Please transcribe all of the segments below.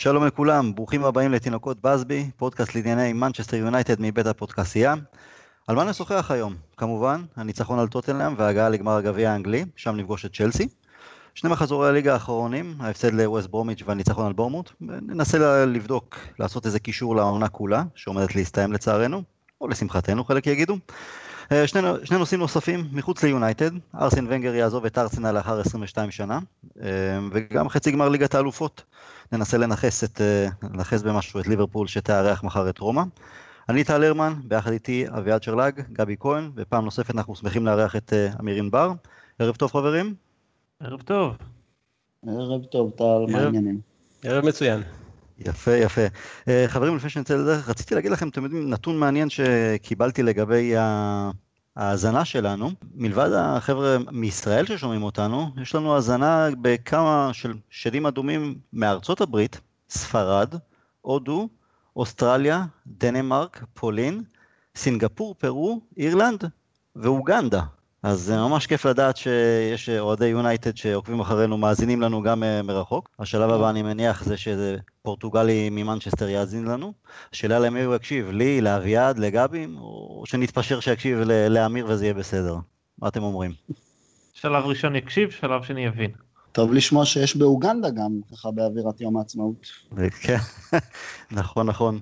שלום לכולם, ברוכים הבאים לתינוקות באזבי, פודקאסט לענייני מנצ'סטר יונייטד מבית הפודקאסייה. על מה נשוחח היום? כמובן, הניצחון על טוטנהאם וההגעה לגמר הגביע האנגלי, שם נפגוש את צ'לסי. שני מחזורי הליגה האחרונים, ההפסד לווסט ברומיץ' והניצחון על בורנמות'. ננסה לבדוק, לעשות איזה קישור לעונה כולה, שעומדת להסתיים לצערנו, או לשמחתנו חלק יגידו. אה, שני, שני נושאים נוספים מחוץ ליונייטד, ארסן ונגר יעזוב את ארסנל לאחר 22 שנה, אה, וגם חצי גמר ליגת האלופות. ננסה לנכס, את, אה, לנכס במשהו את ליברפול שתארח מחר את רומא. אני טל הרמן, ביחד איתי אביעד שרלג, גבי כהן, ופעם נוספת אנחנו שמחים לארח את אמיר ענבר. ערב טוב חברים. ערב טוב. ערב טוב טל, מה העניינים? ערב מצוין. יפה, יפה. אה, חברים, לפני שנצא לדרך, רציתי להגיד לכם, אתם יודעים, נתון מעניין שקיבלתי לגבי ההאזנה שלנו. מלבד החבר'ה מישראל ששומעים אותנו, יש לנו האזנה בכמה של שדים אדומים מארצות הברית, ספרד, הודו, אוסטרליה, דנמרק, פולין, סינגפור, פרו, אירלנד ואוגנדה. אז זה ממש כיף לדעת שיש אוהדי יונייטד שעוקבים אחרינו, מאזינים לנו גם אה, מרחוק. השלב הבא, אני מניח, זה שז'וזה הפורטוגלי ממנצ'סטר יאזין לנו. השאלה למי הוא יקשיב, לי, לאביעד, לגבי, או שנתפשר שיקשיב לאמיר וזה יהיה בסדר. מה אתם אומרים? שלב ראשון יקשיב, שלב שני יבין. טוב לשמוע שיש באוגנדה גם, ככה באווירת יום העצמאות. כן, נכון, נכון.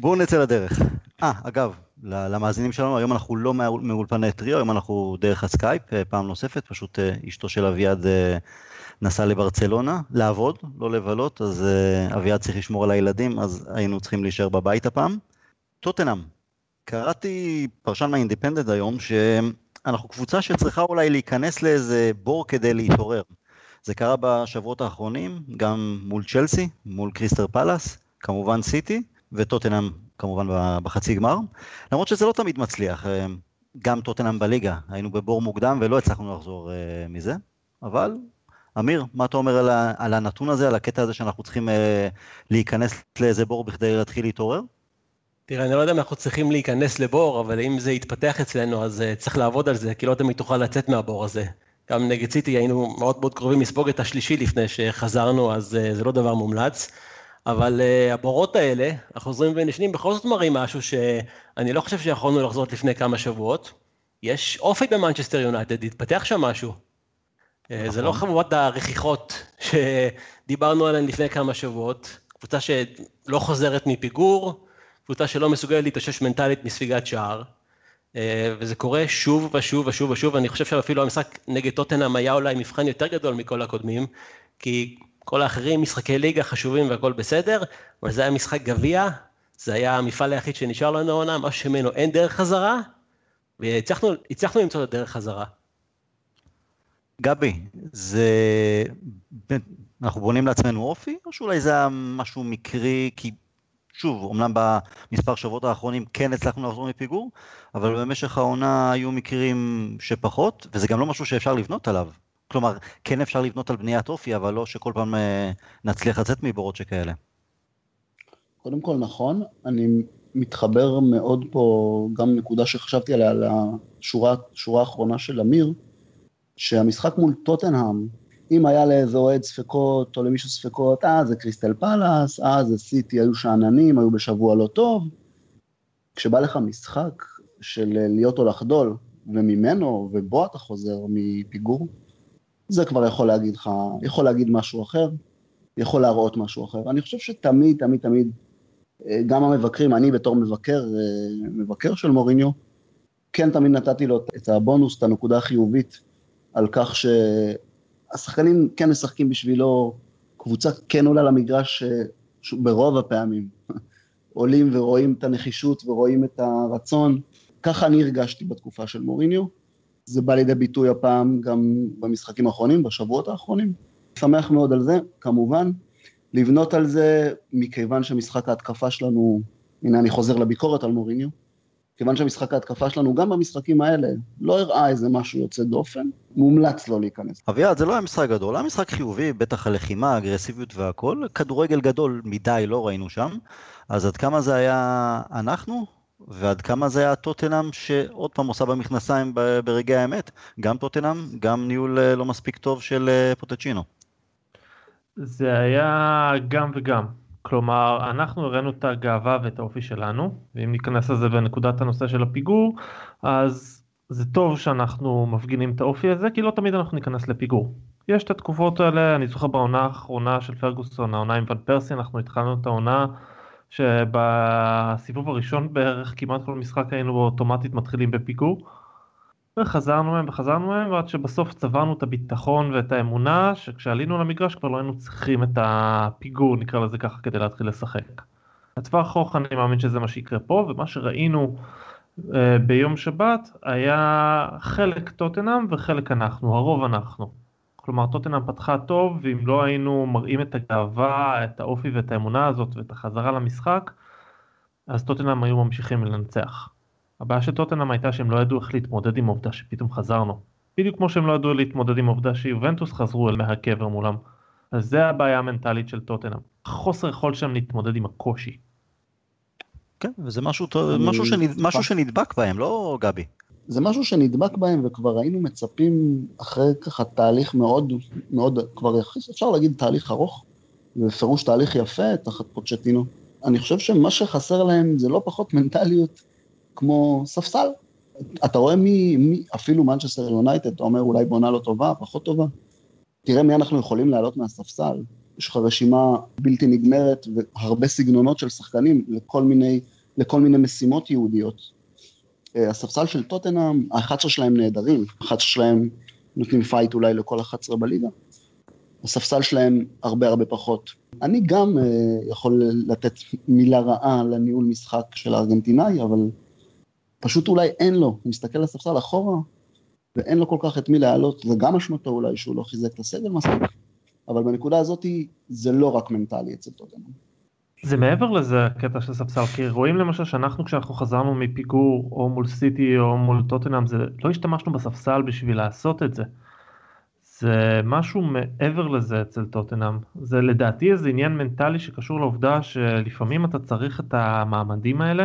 בואו נצא לדרך. אה, אגב, למאזינים שלנו, היום אנחנו לא מאולפני טריו, היום אנחנו דרך הסקייפ, אה, פעם נוספת, פשוט אה, אשתו של אביעד אה, נסעה לברצלונה, לעבוד, לא לבלות, אז אביעד צריך לשמור על הילדים, אז היינו צריכים להישאר בבית הפעם. טוטנהאם, קראתי פרשן מהאינדיפנדנט היום, שאנחנו קבוצה שצריכה אולי להיכנס לאיזה בור כדי להתעורר. זה קרה בשבועות האחרונים, גם מול צ'לסי, מול קריסטר פלאס, כמובן סיטי, וטוטנאם כמובן בחצי גמר, למרות שזה לא תמיד מצליח, אה, גם טוטנאם בליגה, היינו בבור מוקדם ולא הצלחנו לחזור אה, מזה, אבל אמיר, מה אתה אומר על, על הנתון הזה, על הקטע הזה שאנחנו צריכים אה, להיכנס לאיזה בור בכדי להתחיל להתעורר? תראה, אני לא יודע אם אנחנו צריכים להיכנס לבור, אבל אם זה יתפתח אצלנו, אז צריך לעבוד על זה, כי לא תמיד תוכל לצאת מהבור הזה. גם נגד סיטי היינו מאוד מאוד קרובים לספוג את השלישי לפני שחזרנו, אז זה לא דבר מומלץ. אבל uh, הבורות האלה, החוזרים ונשנים, בכל זאת מראים משהו שאני לא חושב שיכולנו לחזור לפני כמה שבועות. יש אופי במנצ'סטר יונייטד, התפתח שם משהו. Uh, זה לא נכון. חבורת הרכיחות שדיברנו עליהן לפני כמה שבועות, קבוצה שלא חוזרת מפיגור, קבוצה שלא מסוגלת להתאושש מנטלית מספיגת שער. Uh, וזה קורה שוב ושוב ושוב ושוב, אני חושב שאפילו המשחק נגד טוטנאם היה אולי מבחן יותר גדול מכל הקודמים, כי כל האחרים משחקי ליגה חשובים והכל בסדר, אבל זה היה משחק גביע, זה היה המפעל היחיד שנשאר לנו העונה, משהו שממנו אין דרך חזרה, והצלחנו למצוא את הדרך חזרה. גבי, זה... אנחנו בונים לעצמנו אופי, או שאולי זה היה משהו מקרי, כי שוב, אמנם במספר שבועות האחרונים כן הצלחנו לחזור מפיגור, אבל במשך העונה היו מקרים שפחות, וזה גם לא משהו שאפשר לבנות עליו. כלומר, כן אפשר לבנות על בניית אופי, אבל לא שכל פעם אה, נצליח לצאת מבורות שכאלה. קודם כל נכון, אני מתחבר מאוד פה, גם נקודה שחשבתי עליה, על השורה האחרונה של אמיר, שהמשחק מול טוטנהאם, אם היה לאיזה אוהד ספקות, או למישהו ספקות, אה, זה קריסטל פלאס, אה, זה סיטי, היו שאננים, היו בשבוע לא טוב. כשבא לך משחק של להיות או לחדול, וממנו, ובו אתה חוזר מפיגור, זה כבר יכול להגיד לך, יכול להגיד משהו אחר, יכול להראות משהו אחר. אני חושב שתמיד, תמיד, תמיד, אה, גם המבקרים, אני בתור מבקר, אה, מבקר של מוריניו, כן תמיד נתתי לו את הבונוס, את הנקודה החיובית, על כך שהשחקנים כן משחקים בשבילו, קבוצה כן עולה למגרש אה, ברוב הפעמים. עולים ורואים את הנחישות ורואים את הרצון. ככה אני הרגשתי בתקופה של מוריניו. זה בא לידי ביטוי הפעם גם במשחקים האחרונים, בשבועות האחרונים. שמח מאוד על זה, כמובן. לבנות על זה, מכיוון שמשחק ההתקפה שלנו, הנה אני חוזר לביקורת על מוריניו, כיוון שמשחק ההתקפה שלנו, גם במשחקים האלה, לא הראה איזה משהו יוצא דופן, מומלץ לא להיכנס. אביעד, זה לא היה משחק גדול, היה משחק חיובי, בטח הלחימה, אגרסיביות והכל, כדורגל גדול מדי לא ראינו שם, אז עד כמה זה היה אנחנו, ועד כמה זה היה טוטנאם שעוד פעם עושה במכנסיים ברגעי האמת, גם טוטנאם, גם ניהול אה, לא מספיק טוב של אה, פוטצ'ינו. זה היה גם וגם. כלומר, אנחנו הראינו את הגאווה ואת האופי שלנו, ואם ניכנס לזה בנקודת הנושא של הפיגור, אז זה טוב שאנחנו מפגינים את האופי הזה, כי לא תמיד אנחנו ניכנס לפיגור. יש את התקופות האלה, אני זוכר בעונה האחרונה של פרגוסון, העונה עם ון פרסי, אנחנו התחלנו את העונה שבסיבוב הראשון בערך כמעט כל משחק היינו אוטומטית מתחילים בפיגור. וחזרנו מהם וחזרנו מהם ועד שבסוף צברנו את הביטחון ואת האמונה שכשעלינו למגרש כבר לא היינו צריכים את הפיגור נקרא לזה ככה כדי להתחיל לשחק. לטווח ארוך אני מאמין שזה מה שיקרה פה ומה שראינו uh, ביום שבת היה חלק טוטנאם וחלק אנחנו, הרוב אנחנו. כלומר טוטנאם פתחה טוב ואם לא היינו מראים את הגאווה, את האופי ואת האמונה הזאת ואת החזרה למשחק אז טוטנאם היו ממשיכים לנצח. הבעיה של טוטנאם הייתה שהם לא ידעו איך להתמודד עם העובדה שפתאום חזרנו. בדיוק כמו שהם לא ידעו להתמודד עם העובדה שיובנטוס חזרו אל מהקבר מולם. אז זה הבעיה המנטלית של טוטנאם. חוסר יכולת שלהם להתמודד עם הקושי. כן, וזה משהו, משהו, שנד, משהו שנדבק בהם, לא גבי? זה משהו שנדבק בהם וכבר היינו מצפים אחרי ככה תהליך מאוד, מאוד, כבר אפשר להגיד תהליך ארוך, בפירוש תהליך יפה תחת פוצ'טינו. אני חושב שמה שחסר להם זה לא פחות מנטליות כמו ספסל. אתה רואה מי, מי אפילו מנצ'סטר יונייטד, אתה אומר אולי בונה לא טובה, פחות טובה. תראה מי אנחנו יכולים להעלות מהספסל. יש לך רשימה בלתי נגמרת והרבה סגנונות של שחקנים לכל מיני, לכל מיני משימות יהודיות. אה, הספסל של טוטנאם, ה-11 שלהם נהדרים, ה-11 שלהם נותנים fight אולי לכל 11 בליגה. הספסל שלהם הרבה הרבה פחות. אני גם uh, יכול לתת מילה רעה לניהול משחק של הארגנטינאי, אבל פשוט אולי אין לו, הוא מסתכל לספסל אחורה, ואין לו כל כך את מי להעלות, זה גם אשמתו אולי שהוא לא חיזק את הסגל מספיק, אבל בנקודה הזאת זה לא רק מנטלי אצל טוטנאם. זה מעבר לזה הקטע של ספסל, כי רואים למשל שאנחנו כשאנחנו חזרנו מפיגור או מול סיטי או מול טוטנאם, זה לא השתמשנו בספסל בשביל לעשות את זה. זה משהו מעבר לזה אצל טוטנאם. זה לדעתי איזה עניין מנטלי שקשור לעובדה שלפעמים אתה צריך את המעמדים האלה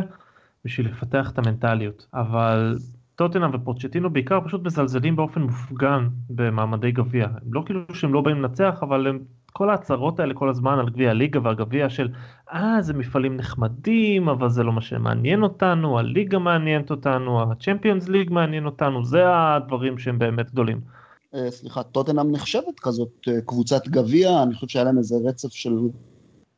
בשביל לפתח את המנטליות. אבל טוטנאם ופוצ'טינו בעיקר פשוט מזלזלים באופן מופגן במעמדי גביע. לא כאילו שהם לא באים לנצח, אבל הם, כל ההצהרות האלה כל הזמן על גביע הליגה והגביע של אה זה מפעלים נחמדים, אבל זה לא מה שמעניין אותנו, הליגה מעניינת אותנו, הצ'מפיונס ליג מעניין אותנו, זה הדברים שהם באמת גדולים. אה, סליחה, טוטנאם נחשבת כזאת אה, קבוצת גביע, אני חושב שהיה להם איזה רצף של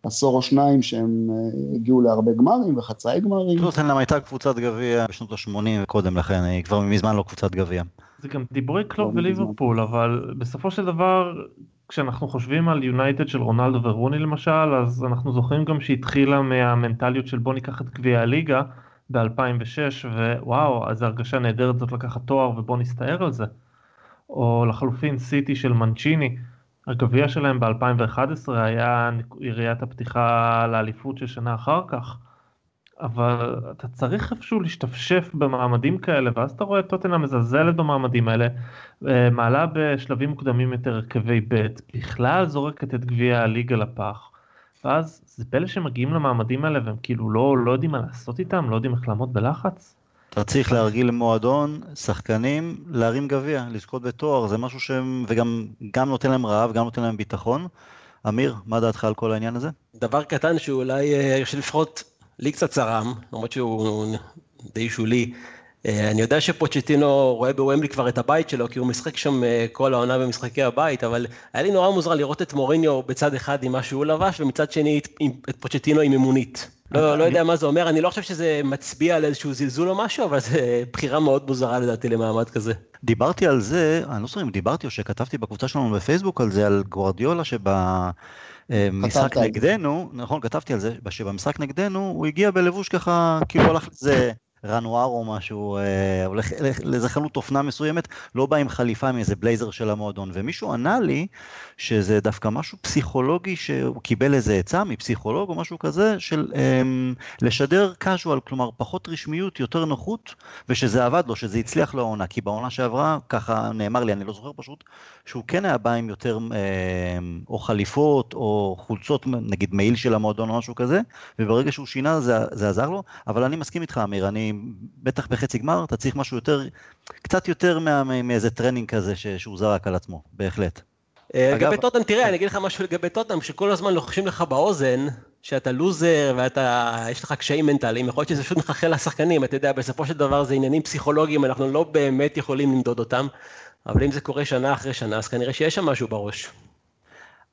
עשור או שניים שהם אה, הגיעו להרבה גמרים וחצאי גמרים. טוטנאם הייתה קבוצת גביע בשנות ה-80 וקודם לכן, היא כבר מזמן לא קבוצת גביע. זה גם דיבורי קלוב לא וליברפול, אבל בסופו של דבר, כשאנחנו חושבים על יונייטד של רונלדו ורוני למשל, אז אנחנו זוכרים גם שהתחילה מהמנטליות של בוא ניקח את גביע הליגה ב-2006, ווואו, אז הרגשה נהדרת זאת לקחת תואר ובוא נסתער על זה. או לחלופין סיטי של מנצ'יני. הגביע שלהם ב-2011 היה יריית הפתיחה לאליפות של שנה אחר כך, אבל אתה צריך איפשהו להשתפשף במעמדים כאלה, ואז אתה רואה את טוטנה מזלזלת במעמדים האלה, אה, מעלה בשלבים מוקדמים יותר הרכבי ב', בכלל זורקת את גביע הליגה לפח. ואז זה פלא שמגיעים למעמדים האלה והם כאילו לא, לא יודעים מה לעשות איתם, לא יודעים איך לעמוד בלחץ. אתה צריך להרגיל למועדון, שחקנים, להרים גביע, לזכות בתואר, זה משהו שהם, וגם גם נותן להם רעב, גם נותן להם ביטחון. אמיר, מה דעתך על כל העניין הזה? דבר קטן שאולי, אה, שלפחות לי קצת צרם, למרות שהוא די שולי. אה, אני יודע שפוצ'טינו רואה בוומבלי כבר את הבית שלו, כי הוא משחק שם אה, כל העונה במשחקי הבית, אבל היה לי נורא מוזר לראות את מוריניו בצד אחד עם מה שהוא לבש, ומצד שני את פוצ'טינו עם אמונית. לא, לא יודע מה זה אומר, אני לא חושב שזה מצביע על איזשהו זלזול או משהו, אבל זו בחירה מאוד מוזרה לדעתי למעמד כזה. דיברתי על זה, אני לא זוכר אם דיברתי או שכתבתי בקבוצה שלנו בפייסבוק על זה, על גוורדיולה שבמשחק נגדנו, נכון, כתבתי על זה, שבמשחק נגדנו הוא הגיע בלבוש ככה, כאילו הלך לזה רנואר או משהו, אה, הולך לאיזה חנות אופנה מסוימת, לא בא עם חליפה מאיזה בלייזר של המועדון. ומישהו ענה לי שזה דווקא משהו פסיכולוגי, שהוא קיבל איזה עצה מפסיכולוג או משהו כזה, של אה, לשדר casual, כלומר פחות רשמיות, יותר נוחות, ושזה עבד לו, שזה הצליח לעונה. כי בעונה שעברה, ככה נאמר לי, אני לא זוכר פשוט, שהוא כן היה בא עם יותר אה, או חליפות או חולצות, נגיד מעיל של המועדון או משהו כזה, וברגע שהוא שינה זה, זה עזר לו, אבל אני מסכים איתך אמיר, אני בטח בחצי גמר, אתה צריך משהו יותר, קצת יותר מאיזה טרנינג כזה שהוא זרק על עצמו, בהחלט. לגבי טוטנאם, תראה, אני אגיד לך משהו לגבי טוטנאם, שכל הזמן לוחשים לך באוזן, שאתה loser ואתה, יש לך קשיים מנטליים, יכול להיות שזה פשוט מחלחל לשחקנים, אתה יודע, בסופו של דבר זה עניינים פסיכולוגיים, אנחנו לא באמת יכולים למדוד אותם, אבל אם זה קורה שנה אחרי שנה, אז כנראה שיש שם משהו בראש.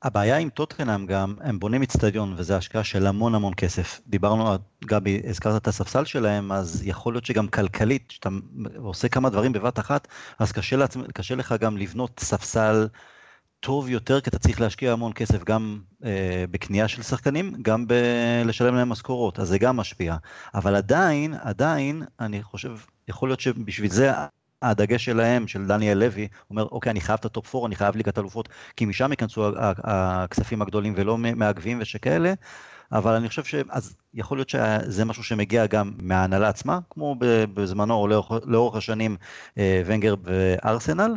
הבעיה עם טוטנאם גם, הם בונים אצטדיון, וזו השקעה של המון המון כסף. דיברנו, גבי, הזכרת את הספסל שלהם, אז יכול להיות שגם כלכלית, כשאתה עושה כמה דברים בבת אחת, אז קשה, לעצמ, קשה לך גם לבנות ספסל טוב יותר, כי אתה צריך להשקיע המון כסף גם אה, בקנייה של שחקנים, גם בלשלם להם משכורות, אז זה גם משפיע. אבל עדיין, עדיין, אני חושב, יכול להיות שבשביל זה הדגש שלהם, של דניאל לוי, אומר, אוקיי, אני חייב את ה top 4, אני חייב ליגת אלופות, כי משם ייכנסו הכספים הגדולים ולא מהגביעים ושכאלה, אבל אני חושב שאז יכול להיות שזה משהו שמגיע גם מההנהלה עצמה, כמו בזמנו או לאורך, לאורך השנים אה, ונגר וארסנל.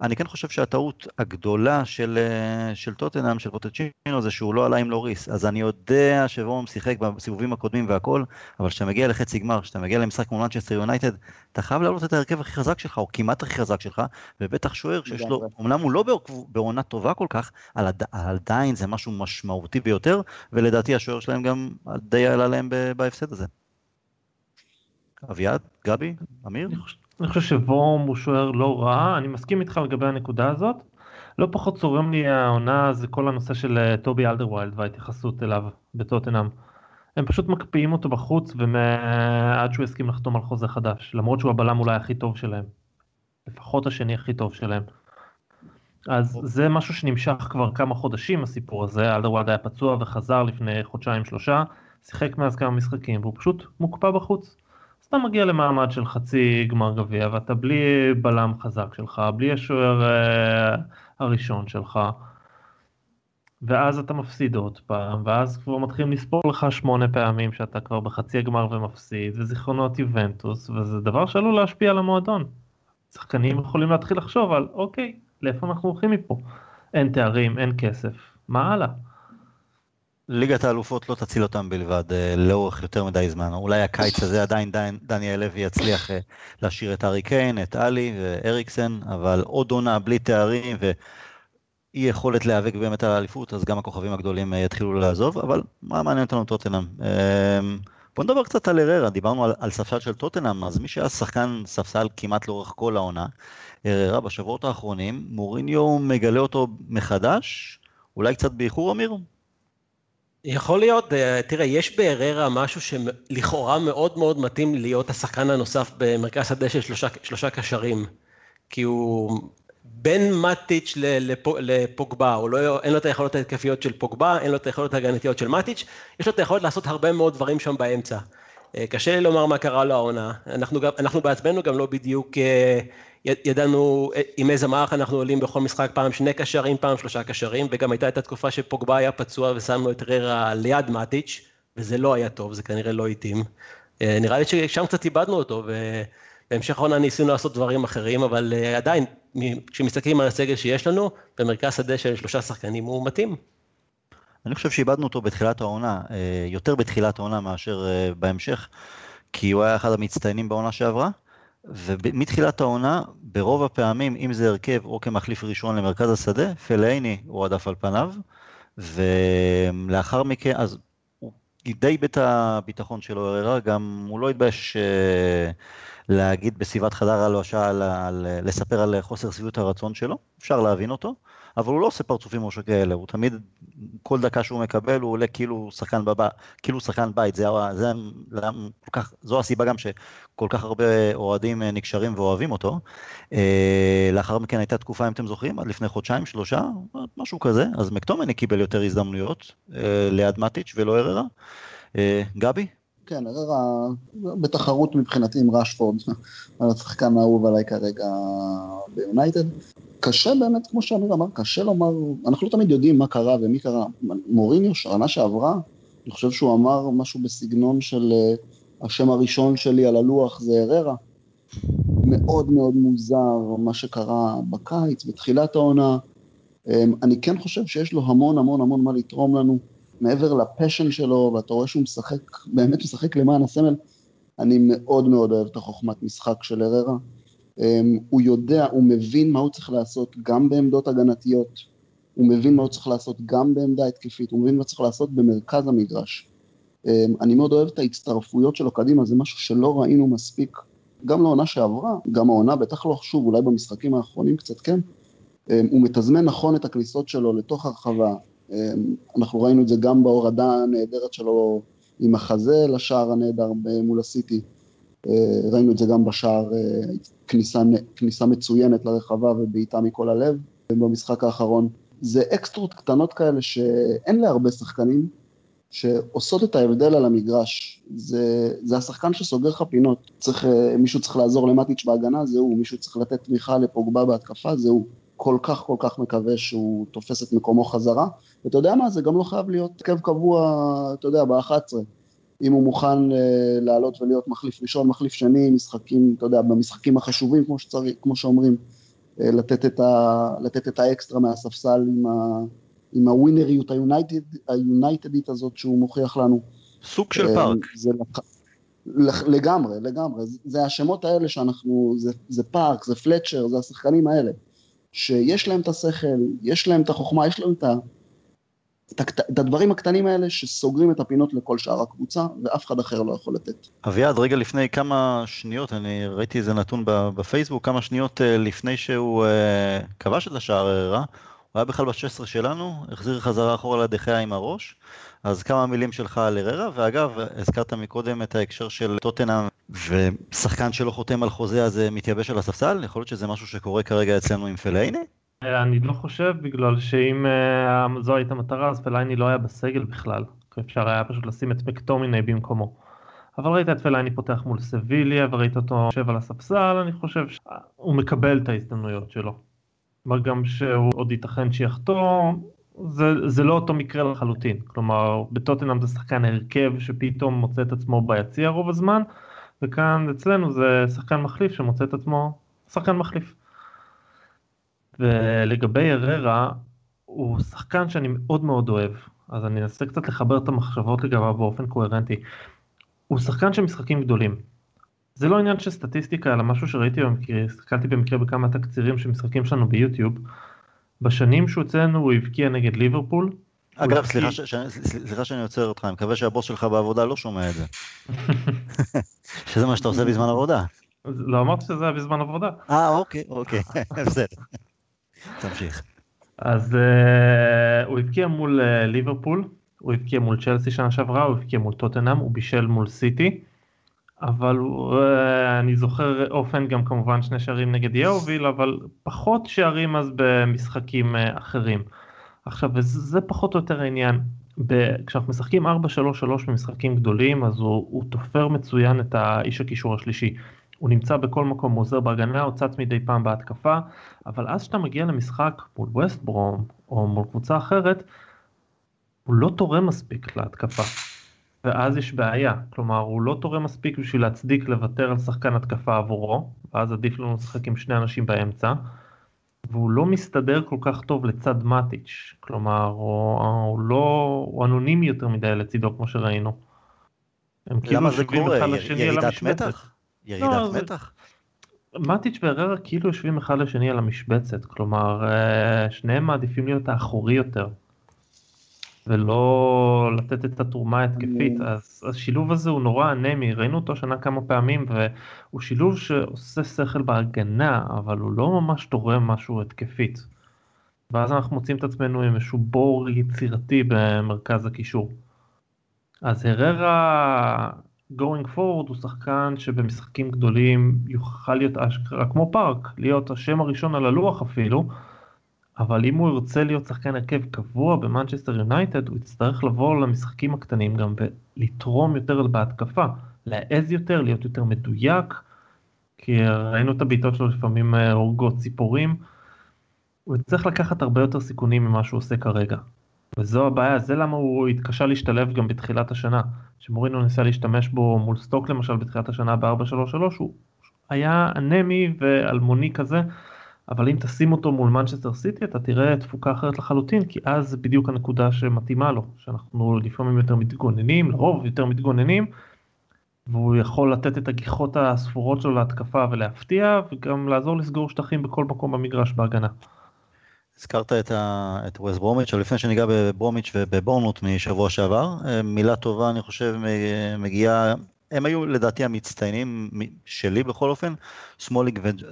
אני כן חושב שהטעות הגדולה של, אה, של טוטנאם, של פוטצ'ינו, זה שהוא לא עלה עם לוריס. אז אני יודע שוורם שיחק בסיבובים הקודמים והכל, אבל כשאתה מגיע לחצי גמר, כשאתה מגיע למשחק מול מנצ'סטר יונייטד, אתה חייב להעלות את ההרכב הכי חזק שלך, או כמעט הכי חזק שלך, ובטח שוער שיש לו, אמנם הוא לא בעונה טובה כל כך, אבל עדיין זה משהו משמעותי ביותר, ולדעתי השוער שלהם גם די עלה להם בהפסד הזה. אביעד, גבי, אמיר? אני חושב שוורם הוא שוער לא רע, אני מסכים איתך לגבי הנקודה הזאת. לא פחות צורם לי העונה זה כל הנושא של אה, טובי אלדרווילד וההתייחסות אליו בטוטנאם. הם פשוט מקפיאים אותו בחוץ ועד שהוא יסכים לחתום על חוזה חדש, למרות שהוא הבלם אולי הכי טוב שלהם. לפחות השני הכי טוב שלהם. אז זה משהו שנמשך כבר כמה חודשים הסיפור הזה, אלדרווילד היה פצוע וחזר לפני חודשיים שלושה, שיחק מאז כמה משחקים והוא פשוט מוקפא בחוץ. אתה מגיע למעמד של חצי גמר גביע ואתה בלי בלם חזק שלך, בלי השוער uh, הראשון שלך, ואז אתה מפסיד עוד פעם, ואז כבר מתחילים לספור לך שמונה פעמים שאתה כבר בחצי הגמר ומפסיד, וזיכרונות יובנטוס, וזה דבר שעלול להשפיע על המועדון. שחקנים יכולים להתחיל לחשוב על אוקיי, לאיפה אנחנו הולכים מפה? אין תארים, אין כסף, מה הלאה? ליגת האלופות לא תציל אותם בלבד אה, לאורך יותר מדי זמן. אולי הקיץ הזה עדיין דניאל לוי יצליח אה, להשאיר את ארי קיין, את עלי ואריקסן, אבל עוד עונה בלי תארים ואי יכולת להיאבק באמת על האליפות, אז גם הכוכבים הגדולים אה, יתחילו לעזוב, אבל מה מעניין אותנו טוטנאם? בוא נדבר קצת על אררה, דיברנו על, על ספסל של טוטנאם, אז מי שהיה שחקן ספסל כמעט לאורך כל העונה, אררה בשבועות האחרונים, מוריניו מגלה אותו מחדש, אולי קצת באיחור אמיר? יכול להיות, אה, תראה, יש באררה משהו שלכאורה מאוד מאוד מתאים להיות השחקן הנוסף במרכז שדה של שלושה, שלושה קשרים. כי הוא בין מטיץ' לפוגבה, הוא לא, אין לו את היכולות ההתקפיות של פוגבה, אין לו את היכולות ההגנתיות של מטיץ', יש לו את היכולת לעשות הרבה מאוד דברים שם באמצע. אה, קשה לי לומר מה קרה לו העונה, אנחנו, אנחנו בעצמנו גם לא בדיוק אה, ידענו אה, עם איזה מערך אנחנו עולים בכל משחק, פעם שני קשרים, פעם שלושה קשרים, וגם הייתה את התקופה שפוגבה היה פצוע ושמנו את ררה ליד מאטיץ', וזה לא היה טוב, זה כנראה לא התאים. אה, נראה לי ששם קצת איבדנו אותו, ובהמשך העונה ניסינו לעשות דברים אחרים, אבל אה, עדיין, כשמסתכלים על הסגל שיש לנו, במרכז שדה של שלושה שחקנים הוא מתאים. אני חושב שאיבדנו אותו בתחילת העונה, יותר בתחילת העונה מאשר בהמשך, כי הוא היה אחד המצטיינים בעונה שעברה. ומתחילת העונה, ברוב הפעמים, אם זה הרכב או כמחליף ראשון למרכז השדה, פלאיני הוא עדף על פניו, ולאחר מכן, אז הוא די בית הביטחון שלו הראה, גם הוא לא התבייש אה, להגיד בסביבת חדר הלבשה, לספר על חוסר שביעות הרצון שלו, אפשר להבין אותו. אבל הוא לא עושה פרצופים או שכאלה, הוא תמיד, כל דקה שהוא מקבל הוא עולה כאילו שחקן, בב... כאילו שחקן בית, זה, זה, זה, כך, זו הסיבה גם שכל כך הרבה אוהדים אה, נקשרים ואוהבים אותו. אה, לאחר מכן הייתה תקופה, אם אתם זוכרים, עד לפני חודשיים, שלושה, משהו כזה, אז מקטומני קיבל יותר הזדמנויות אה, ליד מטיץ' ולא אררה. גבי? כן, אררה בתחרות מבחינתי עם ראשפורד, השחקן האהוב עליי כרגע ביונייטד. קשה באמת, כמו שאמיר אמר, קשה לומר, אנחנו לא תמיד יודעים מה קרה ומי קרה. מוריניו, שנה שעברה, אני חושב שהוא אמר משהו בסגנון של אה, השם הראשון שלי על הלוח זה אררה. מאוד מאוד מוזר מה שקרה בקיץ, בתחילת העונה. אמ, אני כן חושב שיש לו המון המון המון מה לתרום לנו, מעבר לפשן שלו, ואתה רואה שהוא משחק, באמת משחק למען הסמל. אני מאוד מאוד אוהב את החוכמת משחק של אררה. אמ, הוא יודע, הוא מבין מה הוא צריך לעשות גם בעמדות הגנתיות, הוא מבין מה הוא צריך לעשות גם בעמדה התקפית, הוא מבין מה צריך לעשות במרכז המגרש. אמ, אני מאוד אוהב את ההצטרפויות שלו קדימה, זה משהו שלא ראינו מספיק, גם לעונה שעברה, גם העונה, בטח לא שוב, אולי במשחקים האחרונים קצת כן. אמ, הוא מתזמן נכון את הכניסות שלו לתוך הרחבה, אנחנו ראינו את זה גם בהורדה הנהדרת שלו עם החזה לשער הנהדר מול הסיטי. אה, ראינו את זה גם בשער, אה, כניסה, כניסה מצוינת לרחבה ובעיטה מכל הלב במשחק האחרון. זה אקסטרות קטנות כאלה שאין להרבה שחקנים שעושות את ההבדל על המגרש. זה, זה השחקן שסוגר לך פינות. צריך, אה, מישהו צריך לעזור למטיץ' בהגנה, זה הוא. מישהו צריך לתת תמיכה לפוגבה בהתקפה, זה הוא. כל כך כל כך מקווה שהוא תופס את מקומו חזרה. ואתה יודע מה, זה גם לא חייב להיות הרכב קבוע, אתה יודע, ב-11. אם הוא מוכן uh, לעלות ולהיות מחליף ראשון, מחליף שני, משחקים, אתה יודע, במשחקים החשובים, כמו, שצריך, כמו שאומרים, uh, לתת, את ה, לתת את האקסטרה מהספסל עם, ה, עם הווינריות היונייטדית הזאת שהוא מוכיח לנו. סוג של uh, פארק. זה לח, לגמרי, לגמרי. זה השמות האלה שאנחנו, זה, זה פארק, זה פלצ'ר, זה השחקנים האלה. שיש להם את השכל, יש להם את החוכמה, יש להם את ה... את הדברים הקטנים האלה שסוגרים את הפינות לכל שאר הקבוצה, ואף אחד אחר לא יכול לתת. אביעד, רגע לפני כמה שניות, אני ראיתי איזה נתון בפייסבוק, כמה שניות אה, לפני שהוא אה, כבש את השער הררה, הוא היה בכלל ב-16 שלנו, החזיר חזרה אחורה לדחיה עם הראש. אז כמה מילים שלך על הררה, ואגב, הזכרת מקודם את ההקשר של טוטנאם, ושחקן שלא חותם על חוזה אז מתייבש על הספסל, יכול להיות שזה משהו שקורה כרגע אצלנו עם פלייני? אני לא חושב, בגלל שאם uh, זו הייתה מטרה, אז פלייני לא היה בסגל בכלל. אפשר היה פשוט לשים את מקטומיני במקומו. אבל ראית את פלייני פותח מול סביליה, וראית אותו יושב על הספסל, אני חושב שהוא מקבל את ההזדמנויות שלו. מה גם שהוא עוד ייתכן שיחתום, זה, זה לא אותו מקרה לחלוטין. כלומר, בטוטנאם זה שחקן הרכב שפתאום מוצא את עצמו ביציע רוב הזמן, וכאן אצלנו זה שחקן מחליף שמוצא את עצמו שחקן מחליף. ולגבי אררה, הוא שחקן שאני מאוד מאוד אוהב, אז אני אנסה קצת לחבר את המחשבות לגביו באופן קוהרנטי. הוא שחקן של משחקים גדולים. זה לא עניין של סטטיסטיקה, אלא משהו שראיתי במקרה, הסתכלתי במקרה בכמה תקצירים של משחקים שלנו ביוטיוב. בשנים שהוא אצלנו הוא הבקיע נגד ליברפול. אגב, סליחה, ש... סליחה שאני עוצר אותך, אני מקווה שהבוס שלך בעבודה לא שומע את זה. שזה מה שאתה עושה בזמן עבודה. לא אמרתי שזה היה בזמן עבודה. אה, אוקיי, אוקיי, בסדר. תמשיך. אז uh, הוא הבקיע מול uh, ליברפול, הוא הבקיע מול צ'לסי שנה שעברה, הוא הבקיע מול טוטנאם, הוא בישל מול סיטי, אבל uh, אני זוכר אופן גם כמובן שני שערים נגד יאוביל, אבל פחות שערים אז במשחקים uh, אחרים. עכשיו, וזה פחות או יותר העניין. כשאנחנו משחקים 4-3-3 במשחקים גדולים, אז הוא, הוא תופר מצוין את האיש הקישור השלישי. הוא נמצא בכל מקום, הוא עוזר בהגנה, הוא צץ מדי פעם בהתקפה, אבל אז כשאתה מגיע למשחק מול ווסט ברום או מול קבוצה אחרת, הוא לא תורם מספיק להתקפה. ואז יש בעיה, כלומר הוא לא תורם מספיק בשביל להצדיק לוותר על שחקן התקפה עבורו, ואז עדיף לנו לשחק עם שני אנשים באמצע, והוא לא מסתדר כל כך טוב לצד מאטיץ', כלומר הוא, הוא לא, הוא אנונימי יותר מדי לצידו כמו שראינו. למה זה קורה? ירידת מתח? ירידת לא, מתח? מטיץ' והררה כאילו יושבים אחד לשני על המשבצת, כלומר אה, שניהם מעדיפים להיות האחורי יותר. ולא לתת את התרומה ההתקפית, אז השילוב הזה הוא נורא אנמי, ראינו אותו שנה כמה פעמים, והוא שילוב שעושה שכל בהגנה, אבל הוא לא ממש תורם משהו התקפית. ואז אנחנו מוצאים את עצמנו עם איזשהו בור יצירתי במרכז הקישור. אז הררה going forward הוא שחקן שבמשחקים גדולים יוכל להיות אשכרה כמו פארק, להיות השם הראשון על הלוח אפילו, אבל אם הוא ירצה להיות שחקן הרכב קבוע במנצ'סטר יונייטד, הוא יצטרך לבוא למשחקים הקטנים גם ולתרום יותר בהתקפה, להעז יותר, להיות יותר מדויק, כי ראינו את הבעיטות שלו לפעמים אה, הורגות ציפורים, הוא יצטרך לקחת הרבה יותר סיכונים ממה שהוא עושה כרגע. וזו הבעיה, זה למה הוא התקשה להשתלב גם בתחילת השנה. שמורינו ניסה להשתמש בו מול סטוק למשל בתחילת השנה ב-433, הוא היה אנמי ואלמוני כזה, אבל אם תשים אותו מול מנצ'סטר סיטי אתה תראה תפוקה אחרת לחלוטין, כי אז זה בדיוק הנקודה שמתאימה לו, שאנחנו לפעמים יותר מתגוננים, לרוב יותר מתגוננים, והוא יכול לתת את הגיחות הספורות שלו להתקפה ולהפתיע, וגם לעזור לסגור שטחים בכל מקום במגרש בהגנה. הזכרת את, ה... את ווסט ברומיץ', אבל לפני שניגע בברומיץ' ובבורנמות' משבוע שעבר, מילה טובה אני חושב מגיעה, הם היו לדעתי המצטיינים שלי בכל אופן,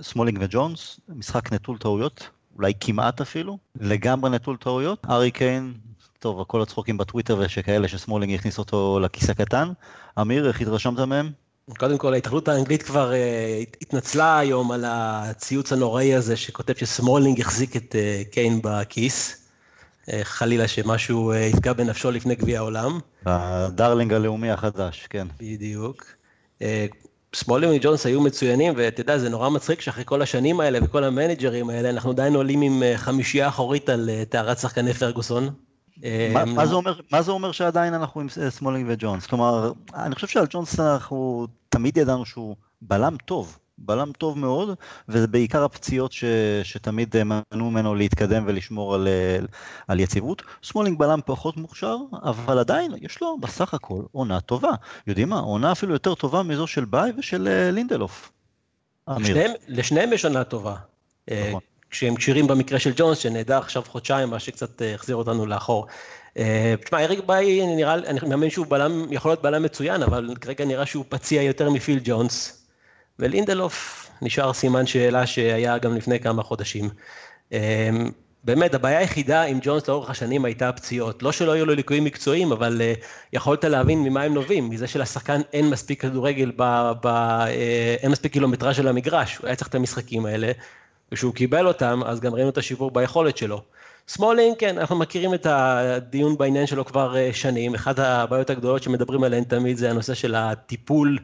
סמולינג, וג'ונס, משחק נטול טעויות, אולי כמעט אפילו, לגמרי נטול טעויות, הארי קיין, טוב, כל הצחוקים בטוויטר ושכאלה שסמולינג הכניס אותו לכיס הקטן, אמיר, איך התרשמת מהם? קודם כל, ההתאחדות האנגלית כבר uh, התנצלה היום על הציוץ הנוראי הזה שכותב שסמולינג החזיק את uh, קיין בכיס. Uh, חלילה שמשהו uh, יפגע בנפשו לפני גביע העולם. ה darling הלאומי החדש, כן. בדיוק. Uh, סמולינג וג'ונס היו מצוינים, ואתה יודע, זה נורא מצחיק שאחרי כל השנים האלה וכל המנג'רים האלה, אנחנו עדיין עולים עם חמישייה אחורית על טהרת שחקני פרגוסון. מה, מה, זה אומר, מה זה אומר שעדיין אנחנו עם סמולינג וג'ונס? כלומר, אני חושב שעל ג'ונס אנחנו תמיד ידענו שהוא בלם טוב, בלם טוב מאוד, וזה בעיקר הפציעות ש, שתמיד מנעו ממנו להתקדם ולשמור על, על יציבות. סמולינג בלם פחות מוכשר, אבל עדיין יש לו בסך הכל עונה טובה. יודעים מה? עונה אפילו יותר טובה מזו של ביי ושל אה, לינדלוף. לשניהם, לשניהם יש עונה טובה. אה, נכון. כשהם כשירים במקרה של ג'ונס, שנעדר עכשיו חודשיים, מה שקצת אה, החזיר אותנו לאחור. תשמע, אריק ביי נראה, אני מאמין שהוא בלם, יכול להיות בלם מצוין, אבל כרגע נראה שהוא פציע יותר מפיל ג'ונס. ולינדלוף נשאר סימן שאלה שהיה גם לפני כמה חודשים. אה, באמת, הבעיה היחידה עם ג'ונס לאורך השנים הייתה הפציעות. לא שלא היו לו ליקויים מקצועיים, אבל uh, יכולת להבין ממה הם נובעים, מזה שלשחקן אין מספיק כדורגל, ב, ב, uh, אין מספיק קילומטראז' על המגרש, הוא היה צריך את המשחקים האלה, וכשהוא קיבל אותם, אז גם ראינו את השיפור ביכולת שלו. סמולינג, כן, אנחנו מכירים את הדיון בעניין שלו כבר אה, שנים. אחת הבעיות הגדולות שמדברים עליהן תמיד זה הנושא של הטיפול